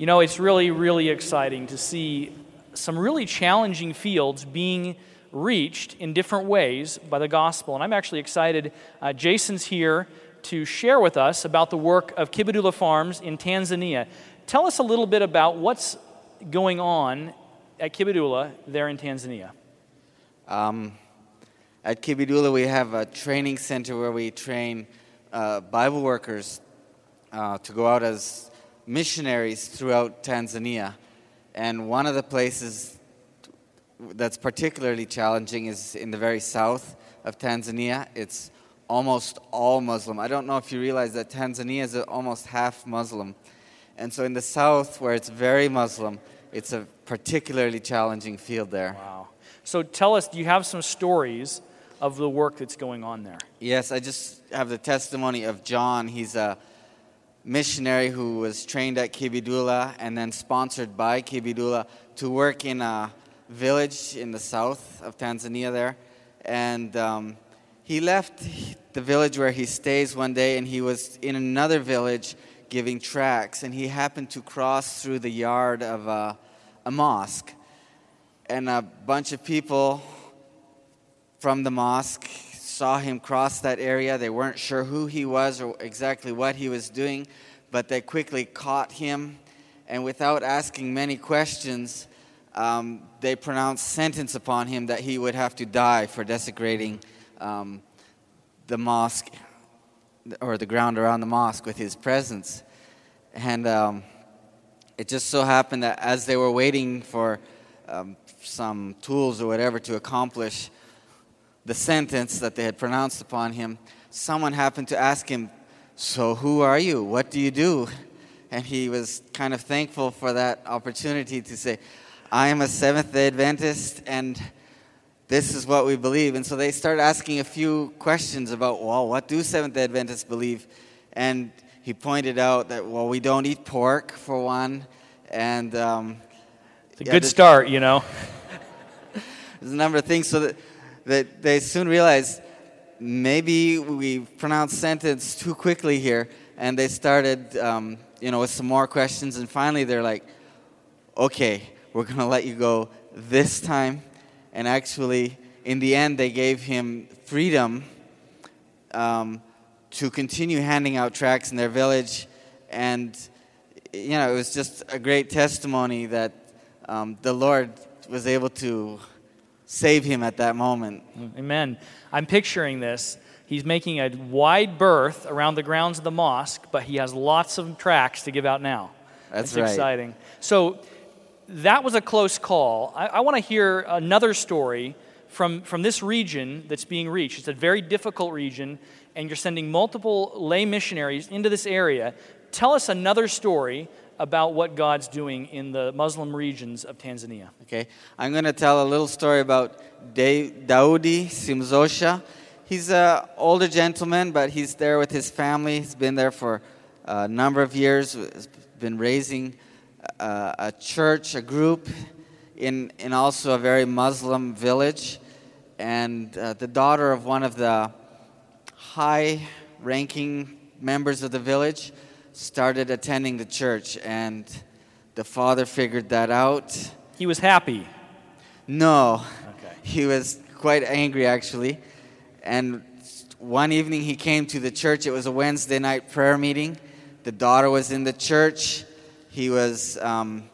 You know, it's really, really exciting to see some really challenging fields being reached in different ways by the gospel. And I'm actually excited. Uh, Jason's here to share with us about the work of Kibidula Farms in Tanzania. Tell us a little bit about what's going on at Kibidula there in Tanzania. Um, at Kibidula, we have a training center where we train uh, Bible workers uh, to go out as missionaries throughout Tanzania. And one of the places that's particularly challenging is in the very south of Tanzania. It's almost all Muslim. I don't know if you realize that Tanzania is almost half Muslim. And so in the south, where it's very Muslim, it's a particularly challenging field there. Wow. So tell us, do you have some stories of the work that's going on there? Yes, I just have the testimony of John. He's a missionary who was trained at Kibidula and then sponsored by Kibidula to work in a village in the south of Tanzania there. And um, he left the village where he stays one day and he was in another village giving tracts and he happened to cross through the yard of a, a mosque. And a bunch of people from the mosque saw him cross that area. They weren't sure who he was or exactly what he was doing, but they quickly caught him. And without asking many questions, um, they pronounced sentence upon him that he would have to die for desecrating um, the mosque or the ground around the mosque with his presence. And um, it just so happened that as they were waiting for um, some tools or whatever to accomplish the sentence that they had pronounced upon him, someone happened to ask him, So, who are you? What do you do? And he was kind of thankful for that opportunity to say, I am a Seventh day Adventist, and this is what we believe. And so they started asking a few questions about, well, what do Seventh day Adventists believe? And he pointed out that, well, we don't eat pork, for one. And um, It's a good start, you know. there's a number of things so that, that they soon realized maybe we pronounced sentence too quickly here. And they started, um, you know, with some more questions. And finally, they're like, okay, we're to let you go this time. And actually, in the end, they gave him freedom um, to continue handing out tracts in their village. And, you know, it was just a great testimony that um, the Lord was able to save him at that moment. Amen. I'm picturing this. He's making a wide berth around the grounds of the mosque, but he has lots of tracks to give out now. That's That's right. exciting. So that was a close call. I, I want to hear another story from, from this region that's being reached. It's a very difficult region, and you're sending multiple lay missionaries into this area. Tell us another story about what God's doing in the Muslim regions of Tanzania. Okay, I'm going to tell a little story about Da- Daudi Simzosha. He's an older gentleman, but he's there with his family. He's been there for a number of years, he's been raising a, a church, a group, in, in also a very Muslim village. And uh, the daughter of one of the high ranking members of the village started attending the church, and the father figured that out. He was happy. No. He was quite angry, actually. And one evening he came to the church. It was a Wednesday night prayer meeting. The daughter was in the church. He was um,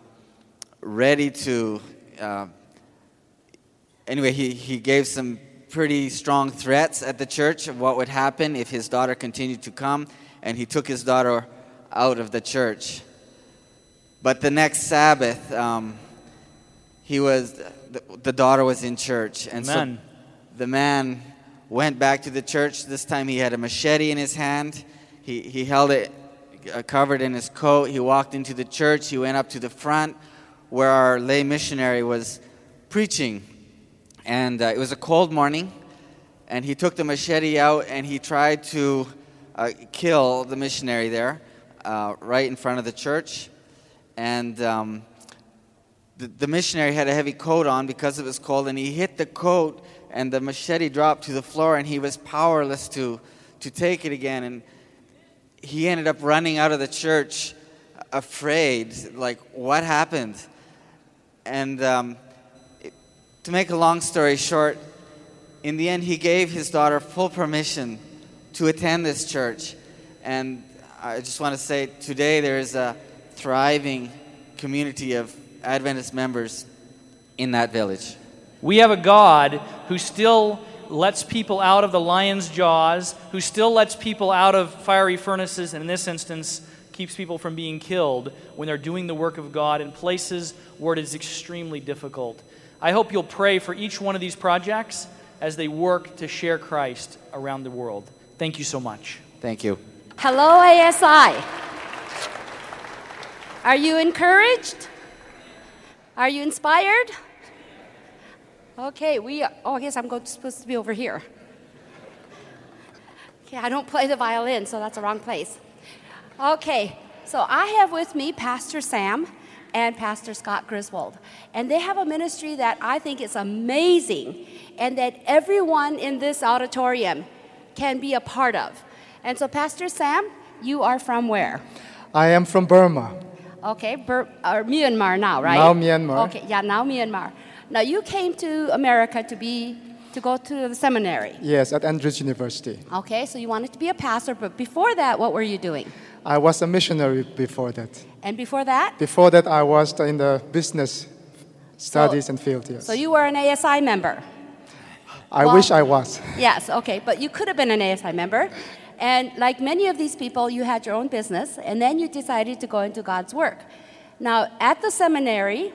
ready to. Uh, anyway, he, he gave some pretty strong threats at the church of what would happen if his daughter continued to come, and he took his daughter out of the church. But the next Sabbath, um, he was the, the daughter was in church, and Amen. so the man went back to the church. This time he had a machete in his hand. He he held it uh, covered in his coat. He walked into the church. He went up to the front where our lay missionary was preaching, and uh, it was a cold morning. And he took the machete out and he tried to uh, kill the missionary there, uh, right in front of the church. And um, the, the missionary had a heavy coat on because it was cold, and he hit the coat, and the machete dropped to the floor, and he was powerless to, to take it again. And he ended up running out of the church afraid, like, what happened? And um, it- to make a long story short, in the end, he gave his daughter full permission to attend this church. And I just want to say today there is a thriving community of Adventist members in that village. We have a God who still lets people out of the lion's jaws, who still lets people out of fiery furnaces, and in this instance, keeps people from being killed when they're doing the work of God in places where it is extremely difficult. I hope you'll pray for each one of these projects as they work to share Christ around the world. Thank you so much. Thank you. Hello, ASI. Are you encouraged? Are you inspired? Okay, we. Oh, I guess I'm supposed to be over here. Okay, I don't play the violin, so that's the wrong place. Okay, so I have with me Pastor Sam and Pastor Scott Griswold. And they have a ministry that I think is amazing and that everyone in this auditorium can be a part of. And so, Pastor Sam, you are from where? I am from Burma. Okay, Bur- or Myanmar now, right? Now Myanmar. Okay, yeah, now Myanmar. Now you came to America to be to go to the seminary. Yes, at Andrews University. Okay, so you wanted to be a pastor, but before that, what were you doing? I was a missionary before that. And before that, Before that, I was in the business studies and field. Yes. so you were an ASI member. I well- wish I was. Yes, okay, but you could have been an ASI member. And like many of these people, you had your own business, and then you decided to go into God's work. Now, at the seminary,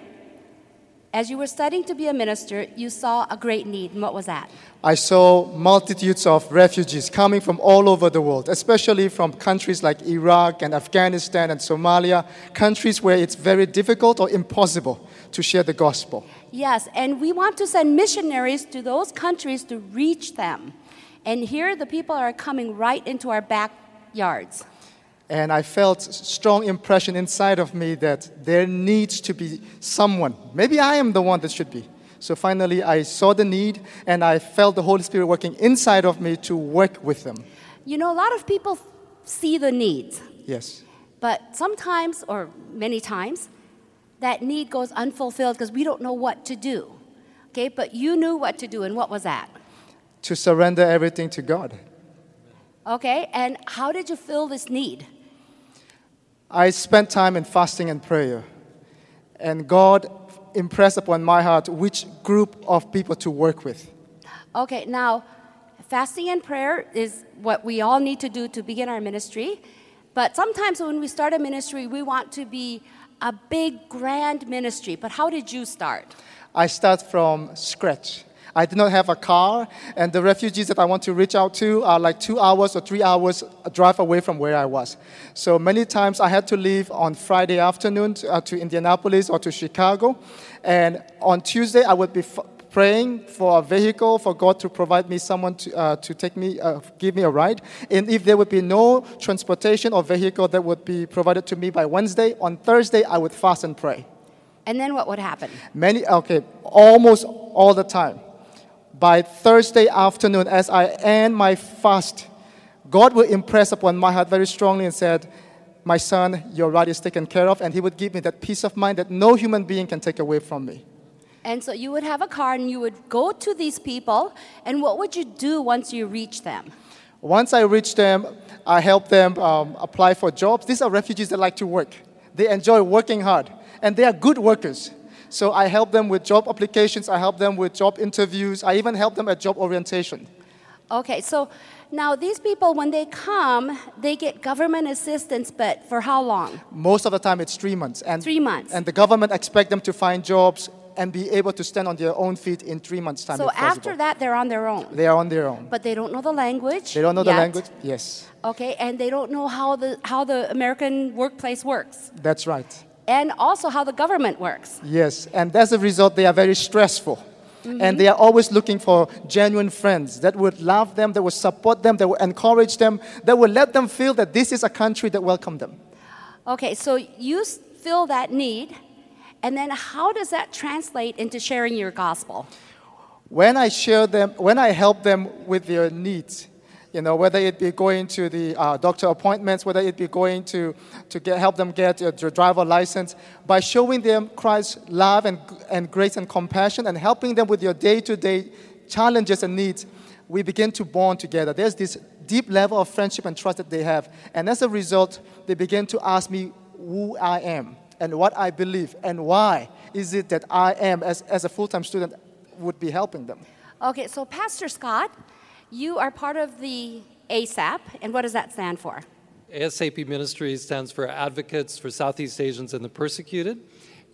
as you were studying to be a minister, you saw a great need. And what was that? I saw multitudes of refugees coming from all over the world, especially from countries like Iraq and Afghanistan and Somalia, countries where it's very difficult or impossible to share the gospel. Yes, and we want to send missionaries to those countries to reach them. And here the people are coming right into our backyards. And I felt strong impression inside of me that there needs to be someone. Maybe I am the one that should be. So finally, I saw the need, and I felt the Holy Spirit working inside of me to work with them. You know, a lot of people see the needs, Yes. but sometimes, or many times, that need goes unfulfilled because we don't know what to do. Okay, but you knew what to do, and what was that? To surrender everything to God. Okay, and how did you feel this need? I spent time in fasting and prayer, and God impressed upon my heart which group of people to work with. Okay, now, fasting and prayer is what we all need to do to begin our ministry. But sometimes when we start a ministry, we want to be a big, grand ministry. But how did you start? I start from scratch. I did not have a car, and the refugees that I want to reach out to are like two hours or three hours drive away from where I was. So many times I had to leave on Friday afternoon to, uh, to Indianapolis or to Chicago, and on Tuesday I would be f- praying for a vehicle for God to provide me someone to, uh, to take me, uh, give me a ride. And if there would be no transportation or vehicle that would be provided to me by Wednesday, on Thursday I would fast and pray. And then what would happen? Many, okay, almost all the time. By Thursday afternoon, as I end my fast, God will impress upon my heart very strongly and said, My son, your right is taken care of. And He would give me that peace of mind that no human being can take away from me. And so you would have a car and you would go to these people, and what would you do once you reach them? Once I reach them, I help them um, apply for jobs. These are refugees that like to work. They enjoy working hard, and they are good workers. So I help them with job applications, I help them with job interviews, I even help them at job orientation. Okay, so now these people, when they come, they get government assistance, but for how long? Most of the time it's three months. And, Three months. And the government expect them to find jobs and be able to stand on their own feet in three months' time. so after that, they're on their own. They are on their own. But they don't know the language. They don't know the language? Yes, Okay, and they don't know how the, how the American workplace works, that's right. And also how the government works. Yes, and as a result, they are very stressful. Mm-hmm. And they are always looking for genuine friends that would love them, that would support them, that would encourage them, that would let them feel that this is a country that welcomes them. Okay, so you fill that need, and then how does that translate into sharing your gospel? When I share them, when I help them with their needs, you know, whether it be going to the uh, doctor appointments, whether it be going to, to get, help them get a dr- driver license, by showing them Christ's love and, and grace and compassion and helping them with their day to day challenges and needs, we begin to bond together. There's this deep level of friendship and trust that they have. And as a result, they begin to ask me who I am and what I believe and why is it that I am, as, as a full time student, would be helping them. Okay, so Pastor Scott, you are part of the ASAP, and what does that stand for? ASAP Ministries stands for Advocates for Southeast Asians and the Persecuted.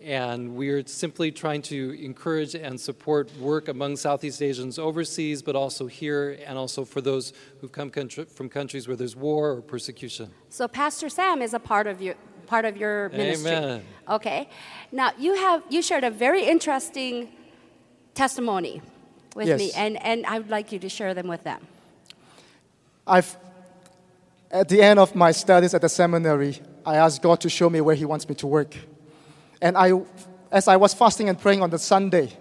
And we're simply trying to encourage and support work among Southeast Asians overseas, but also here, and also for those who've come country, from countries where there's war or persecution. So Pastor Sam is a part of your part of your ministry. Amen. Okay. Now you have you shared a very interesting testimony with Yes. me, and, and I would like you to share them with them. I've, at the end of my studies at the seminary, I asked God to show me where He wants me to work. And I, as I was fasting and praying on the Sunday,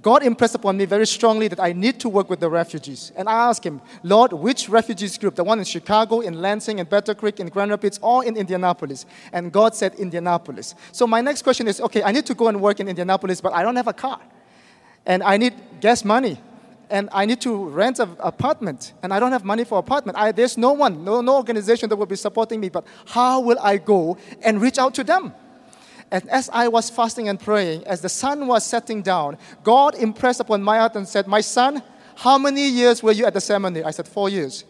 God impressed upon me very strongly that I need to work with the refugees. And I asked Him, Lord, which refugees group? The one in Chicago, in Lansing, in Battle Creek, in Grand Rapids, or in Indianapolis? And God said Indianapolis. So my next question is okay, I need to go and work in Indianapolis, but I don't have a car. And I need gas money. And I need to rent an apartment. And I don't have money for apartment. I, there's no one, no, no organization that will be supporting me. But how will I go and reach out to them? And as I was fasting and praying, as the sun was setting down, God impressed upon my heart and said, My son, how many years were you at the seminary? I said, Four years.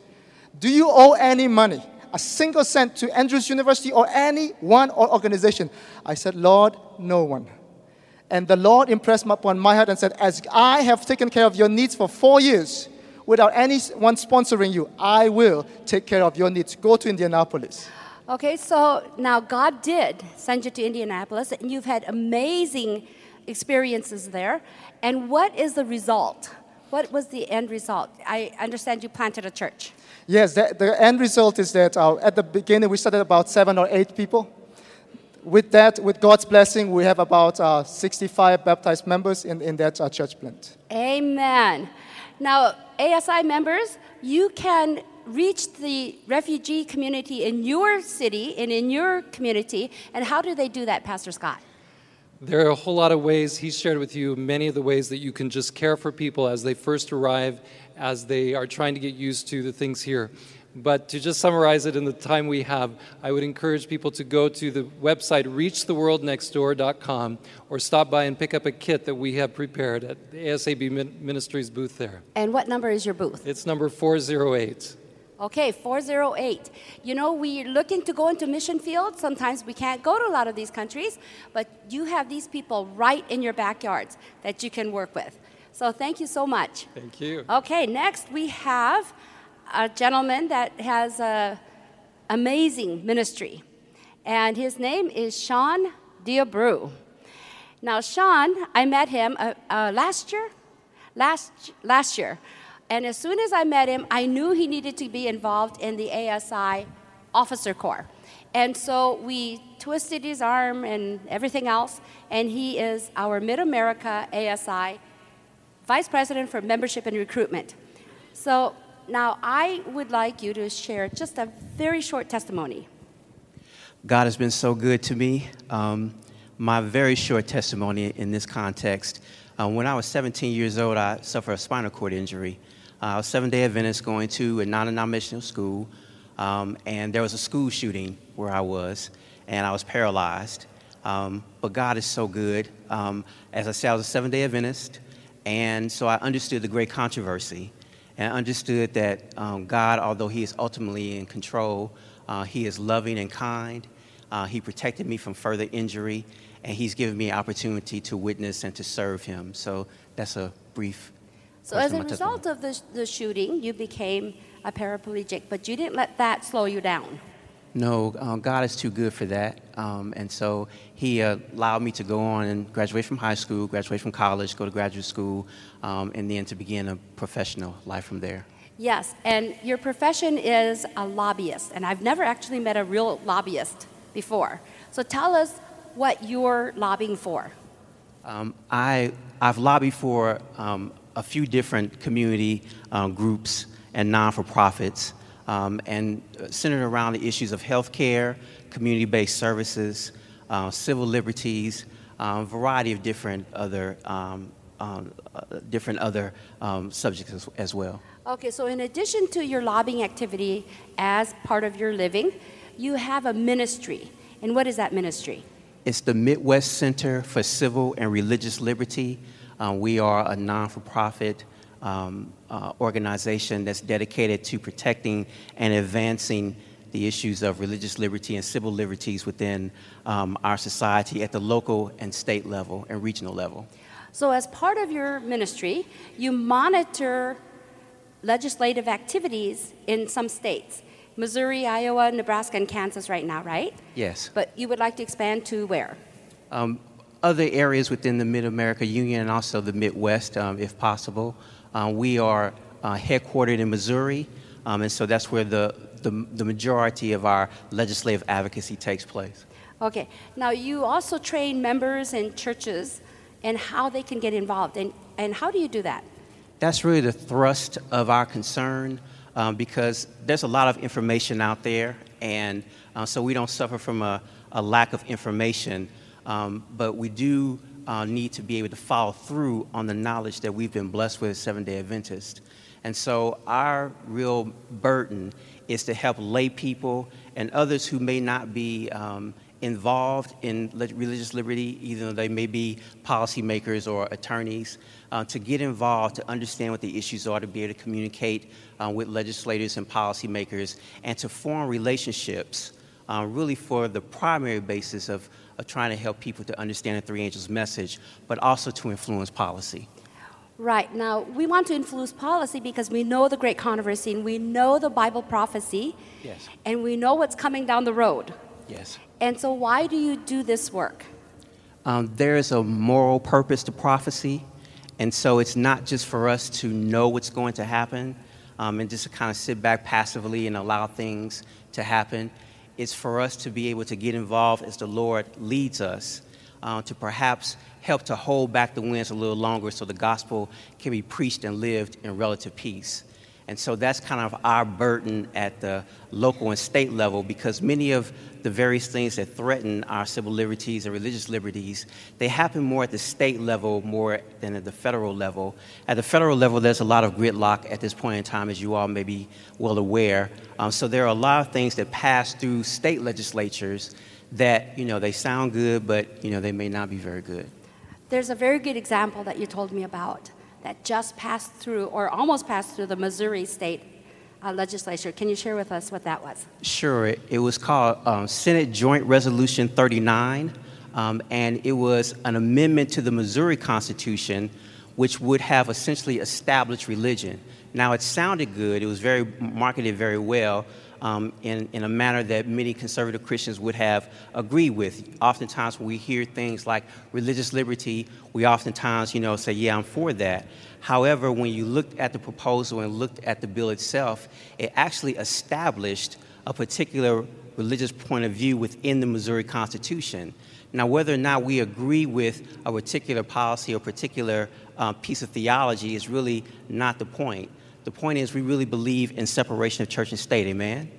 Do you owe any money, a single cent to Andrews University or any one or organization? I said, Lord, no one. And the Lord impressed upon my heart and said, As I have taken care of your needs for four years without anyone sponsoring you, I will take care of your needs. Go to Indianapolis. Okay, so now God did send you to Indianapolis, and you've had amazing experiences there. And what is the result? What was the end result? I understand you planted a church. Yes, the, the end result is that uh, at the beginning we started about seven or eight people. With that, with God's blessing, we have about uh, 65 baptized members in, in that uh, church plant. Amen. Now, ASI members, you can reach the refugee community in your city and in your community. And how do they do that, Pastor Scott? There are a whole lot of ways. He shared with you many of the ways that you can just care for people as they first arrive, as they are trying to get used to the things here. But to just summarize it in the time we have, I would encourage people to go to the website reachtheworldnextdoor.com or stop by and pick up a kit that we have prepared at the ASAP Min- Ministries booth there. And what number is your booth? It's number 408. Okay, 408. You know, we're looking to go into mission fields. Sometimes we can't go to a lot of these countries, but you have these people right in your backyards that you can work with. So thank you so much. Thank you. Okay, next we have a gentleman that has a amazing ministry, and his name is Sean Diabru. Now, Sean, I met him uh, uh, last year, last last year, and as soon as I met him, I knew he needed to be involved in the ASI Officer Corps, and so we twisted his arm and everything else, and he is our Mid America ASI Vice President for Membership and Recruitment. So now I would like you to share just a very short testimony. God has been so good to me. Um, my very short testimony in this context um, when I was 17 years old, I suffered a spinal cord injury. Uh, I was seven day Adventist going to a non denominational school, um, and there was a school shooting where I was, and I was paralyzed. Um, but God is so good. Um, as I said, I was a seven day Adventist, and so I understood the great controversy and understood that um, God, although He is ultimately in control, uh, He is loving and kind. Uh, he protected me from further injury, and He's given me an opportunity to witness and to serve Him. So that's a brief. So, as a result of the, the shooting, you became a paraplegic, but you didn't let that slow you down. No, um, God is too good for that. Um, and so He uh, allowed me to go on and graduate from high school, graduate from college, go to graduate school, um, and then to begin a professional life from there. Yes, and your profession is a lobbyist, and I've never actually met a real lobbyist before. So tell us what you're lobbying for. Um, I, I've lobbied for um, a few different community um, groups and non for profits um, and centered around the issues of health care, community based services, uh, civil liberties, a um, variety of different other, um, um, uh, different other um, subjects as, as well. Okay, so in addition to your lobbying activity as part of your living, you have a ministry. And what is that ministry? It's the Midwest Center for Civil and Religious Liberty. Uh, we are a non for profit um, uh, organization that's dedicated to protecting and advancing the issues of religious liberty and civil liberties within um, our society at the local and state level and regional level. So, as part of your ministry, you monitor legislative activities in some states Missouri, Iowa, Nebraska, and Kansas right now, right? Yes. But you would like to expand to where? Um, other areas within the Mid America Union and also the Midwest, um, if possible. Uh, we are uh, headquartered in Missouri, um, and so that's where the, the, the majority of our legislative advocacy takes place. Okay. Now, you also train members in churches and how they can get involved. And, and how do you do that? That's really the thrust of our concern um, because there's a lot of information out there, and uh, so we don't suffer from a, a lack of information. Um, but we do uh, need to be able to follow through on the knowledge that we've been blessed with Seventh day Adventists. And so our real burden is to help lay people and others who may not be um, involved in religious liberty, even though they may be policymakers or attorneys, uh, to get involved, to understand what the issues are, to be able to communicate uh, with legislators and policymakers, and to form relationships uh, really for the primary basis of of trying to help people to understand the three angels message, but also to influence policy. Right. Now, we want to influence policy because we know the great controversy and we know the Bible prophecy. Yes. And we know what's coming down the road. Yes. And so, why do you do this work? Um, there is a moral purpose to prophecy. And so, it's not just for us to know what's going to happen um, and just to kind of sit back passively and allow things to happen is for us to be able to get involved as the Lord leads us, uh, to perhaps help to hold back the winds a little longer so the gospel can be preached and lived in relative peace. And so that's kind of our burden at the local and state level because many of the various things that threaten our civil liberties and religious liberties, they happen more at the state level more than at the federal level. At the federal level, there's a lot of gridlock at this point in time, as you all may be well aware. Um, so there are a lot of things that pass through state legislatures that, you know, they sound good, but, you know, they may not be very good. There's a very good example that you told me about that just passed through or almost passed through the Missouri state uh, legislature. Can you share with us what that was? Sure. It, it was called um, Senate Joint Resolution 39, um, and it was an amendment to the Missouri Constitution which would have essentially established religion. Now, it sounded good, it was very marketed very well. Um, in, in a manner that many conservative Christians would have agreed with. Oftentimes, when we hear things like religious liberty, we oftentimes, you know, say, "Yeah, I'm for that." However, when you looked at the proposal and looked at the bill itself, it actually established a particular religious point of view within the Missouri Constitution. Now, whether or not we agree with a particular policy or particular uh, piece of theology is really not the point. The point is, we really believe in separation of church and state, amen?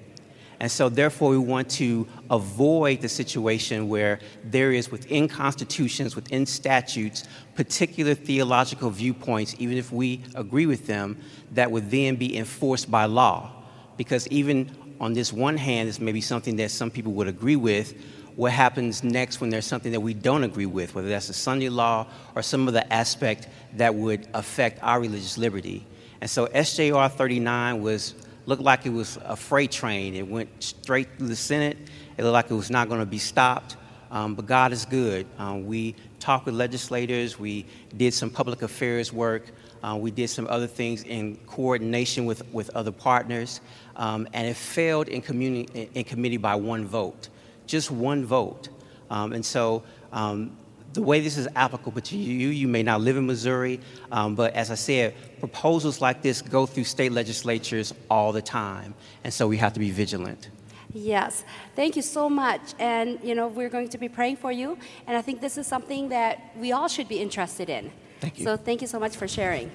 And so, therefore, we want to avoid the situation where there is within constitutions, within statutes, particular theological viewpoints, even if we agree with them, that would then be enforced by law. Because even on this one hand, this may be something that some people would agree with. what happens next when there's something that we don't agree with, whether that's the Sunday law or some of the aspect that would affect our religious liberty. And so SJR 39 was looked like it was a freight train. It went straight through the Senate. It looked like it was not going to be stopped. Um, but God is good. Um, we talked with legislators. We did some public affairs work. Uh, we did some other things in coordination with, with other partners. Um, and it failed in, communi- in committee by one vote, just one vote. Um, and so um, the way this is applicable to you, you may not live in Missouri, um, but as I said, proposals like this go through state legislatures all the time. And so we have to be vigilant. Yes, thank you so much. And you know, we're going to be praying for you, and I think this is something that we all should be interested in. Thank you. So thank you so much for sharing.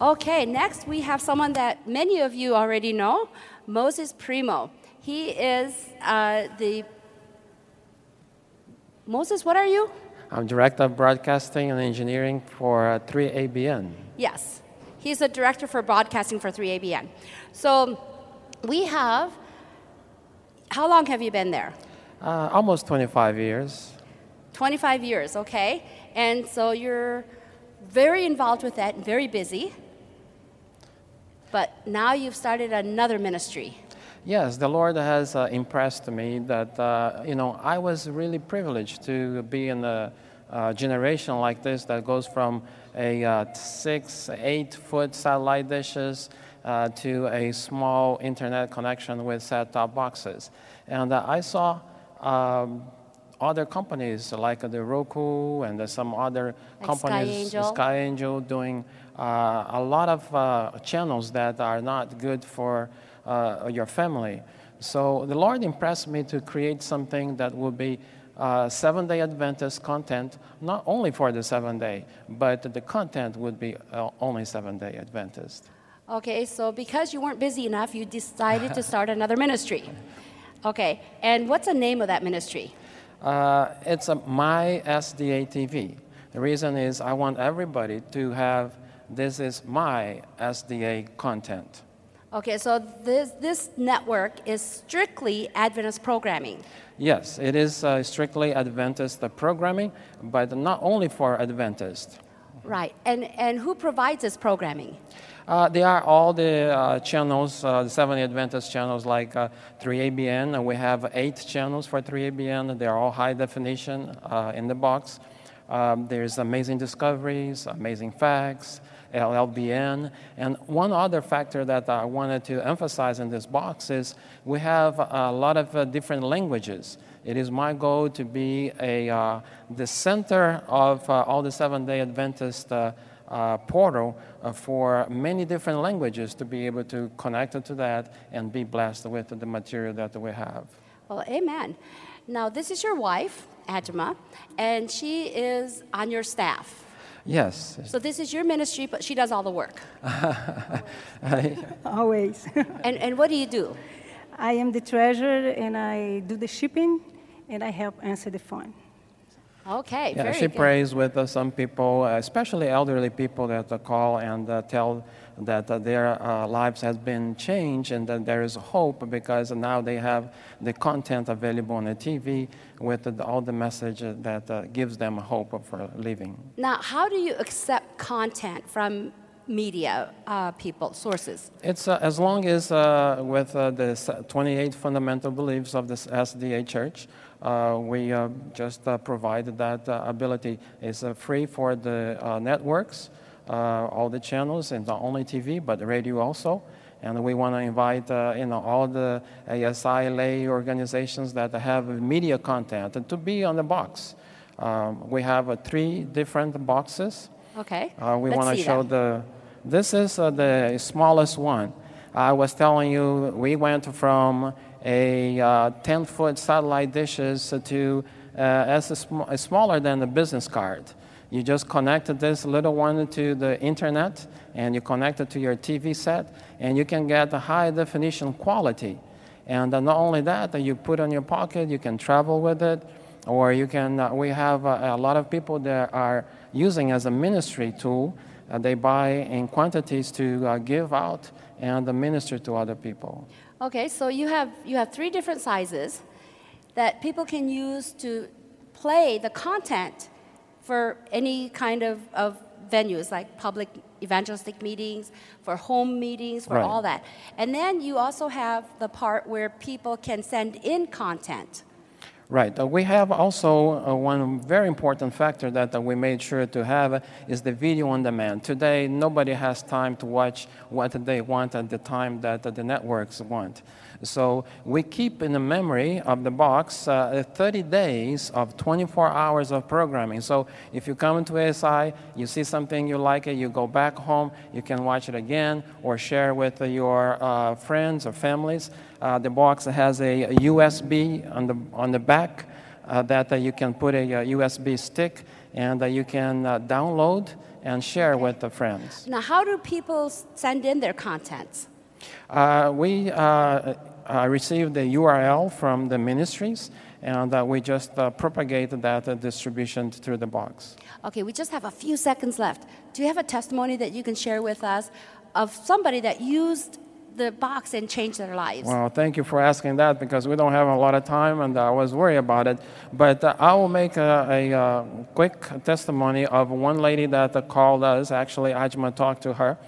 Okay, next we have someone that many of you already know, Moses Primo. He is uh, the Moses. What are you? I'm director of broadcasting and engineering for uh, 3ABN. Yes, he's the director for broadcasting for 3ABN. So we have. How long have you been there? Uh, almost 25 years. 25 years, okay. And so you're very involved with that and very busy. But now you've started another ministry. Yes, the Lord has uh, impressed me that, uh, you know, I was really privileged to be in a uh, generation like this that goes from a uh, six, eight foot satellite dishes uh, to a small internet connection with set top boxes. And uh, I saw um, other companies like the Roku and some other Like companies, Sky Angel. Sky Angel, doing uh, a lot of uh, channels that are not good for uh, your family. So the Lord impressed me to create something that would be uh, seven day Adventist content, not only for the seven day, but the content would be uh, only seven day Adventist. Okay, so because you weren't busy enough, you decided to start another ministry. Okay, and what's the name of that ministry? Uh, it's a my SDA TV. The reason is I want everybody to have this is my SDA content. Okay, so this, this network is strictly Adventist programming. Yes, it is uh, strictly Adventist programming, but not only for Adventist. Right, and, and who provides this programming? Uh, they are all the uh, channels, uh, the seven Adventist channels like uh, 3ABN. and We have eight channels for 3ABN. They are all high definition uh, in the box. Um, there's Amazing Discoveries, Amazing Facts, LLBN. And one other factor that I wanted to emphasize in this box is we have a lot of uh, different languages. It is my goal to be a, uh, the center of uh, all the Seventh day Adventist uh, uh, portal uh, for many different languages to be able to connect to that and be blessed with the material that we have. Well, amen. Now, this is your wife, Ajima, and she is on your staff. Yes. So this is your ministry, but she does all the work. Always. And, and what do you do? I am the treasurer and I do the shipping and I help answer the phone. Okay, Yeah, very she good. prays with uh, some people, uh, especially elderly people that uh, call and uh, tell that uh, their uh, lives has been changed and that there is hope because now they have the content available on the TV with all the message that uh, gives them hope for living. Now, how do you accept content from media uh, people, sources? It's uh, as long as uh, with uh, the 28 fundamental beliefs of the SDA Church, uh, we uh, just uh, provide that uh, ability. It's uh, free for the uh, networks, uh, all the channels, and not only TV but radio also. And we want to invite uh, you know all the ASI lay organizations that have media content to be on the box. Um, we have uh, three different boxes. Okay. Uh, we want to show them. the. This is uh, the smallest one. I was telling you we went from a uh, 10 foot satellite dishes to uh, as a sm- uh, smaller than a business card. You just connect this little one to the internet and you connect it to your TV set, and you can get a high definition quality. And uh, not only that, you put on your pocket, you can travel with it, or you can. Uh, we have uh, a lot of people that are using as a ministry tool. Uh, they buy in quantities to uh, give out and minister to other people. Okay, so you have you have three different sizes that people can use to play the content for any kind of, of venues like public evangelistic meetings, for home meetings, for Right. all that. And then you also have the part where people can send in content. Right. Uh, we have also uh, one very important factor that uh, we made sure to have is the video on demand. Today, nobody has time to watch what they want at the time that uh, the networks want. So we keep in the memory of the box uh, 30 days of 24 hours of programming. So if you come into ASI, you see something you like it, you go back home, you can watch it again or share with your uh, friends or families. Uh, the box has a, USB on the, on the back uh, that uh, you can put a, USB stick and uh, you can uh, download and share with the friends. Now, how do people send in their contents? Uh, we uh, uh, received the URL from the ministries and uh, we just uh, propagate that uh, distribution through the box. Okay, we just have a few seconds left. Do you have a testimony that you can share with us of somebody that used the box and changed their lives? Well, thank you for asking that because we don't have a lot of time and I was worried about it. But uh, I will make a, a, uh quick testimony of one lady that uh, called us. Actually, Ajma talked to her.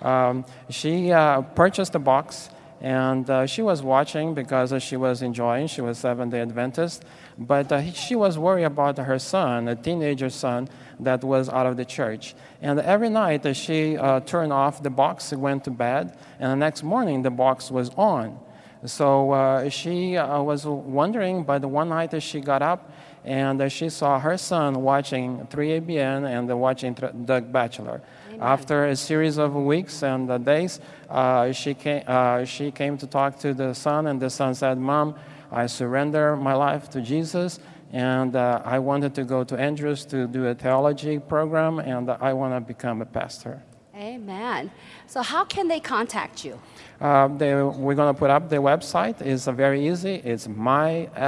Um, she uh, purchased a box and uh, she was watching because she was enjoying. She was Seventh day Adventist. But uh, she was worried about her son, a teenager son that was out of the church. And every night uh, she uh, turned off the box, went to bed, and the next morning the box was on. So uh, she uh, was wondering, but one night she got up and she saw her son watching 3ABN and watching Doug Batchelor. After a series of weeks and uh, days, uh, she, came, uh, she came to talk to the son, and the son said, Mom, I surrender my life to Jesus, and uh, I wanted to go to Andrews to do a theology program, and I want to become a pastor. Amen. So, how can they contact you? Uh, they, we're going to put up the website. It's uh, very easy. It's mysdatv.org.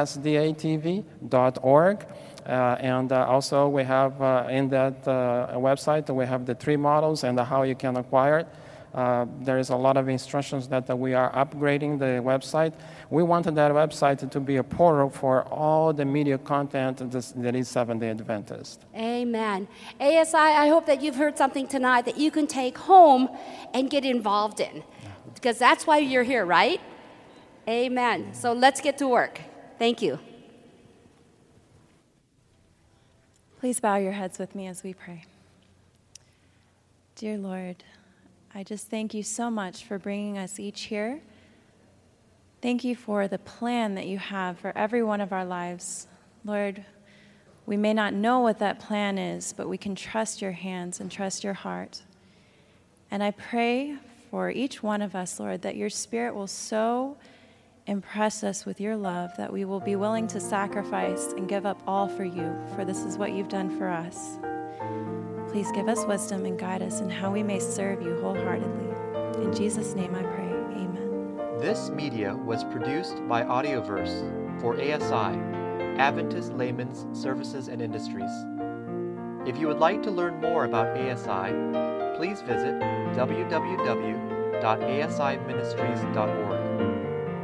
Uh, and uh, also, we have uh, in that uh, website, we have the three models and how you can acquire it. Uh, there is a lot of instructions that uh, we are upgrading the website. We wanted that website to be a portal for all the media content that- that is Seventh day Adventist. Amen. ASI, I hope that you've heard something tonight that you can take home and get involved in. Because that's why you're here, right? Amen. So let's get to work. Thank you. Please bow your heads with me as we pray. Dear Lord, I just thank you so much for bringing us each here. Thank you for the plan that you have for every one of our lives. Lord, we may not know what that plan is, but we can trust your hands and trust your heart. And I pray for each one of us, Lord, that your spirit will so impress us with your love that we will be willing to sacrifice and give up all for you, for this is what you've done for us. Please give us wisdom and guide us in how we may serve you wholeheartedly. In Jesus' name I pray. Amen. This media was produced by Audioverse for ASI, Adventist Layman's Services and Industries. If you would like to learn more about ASI, please visit www.asiministries.org.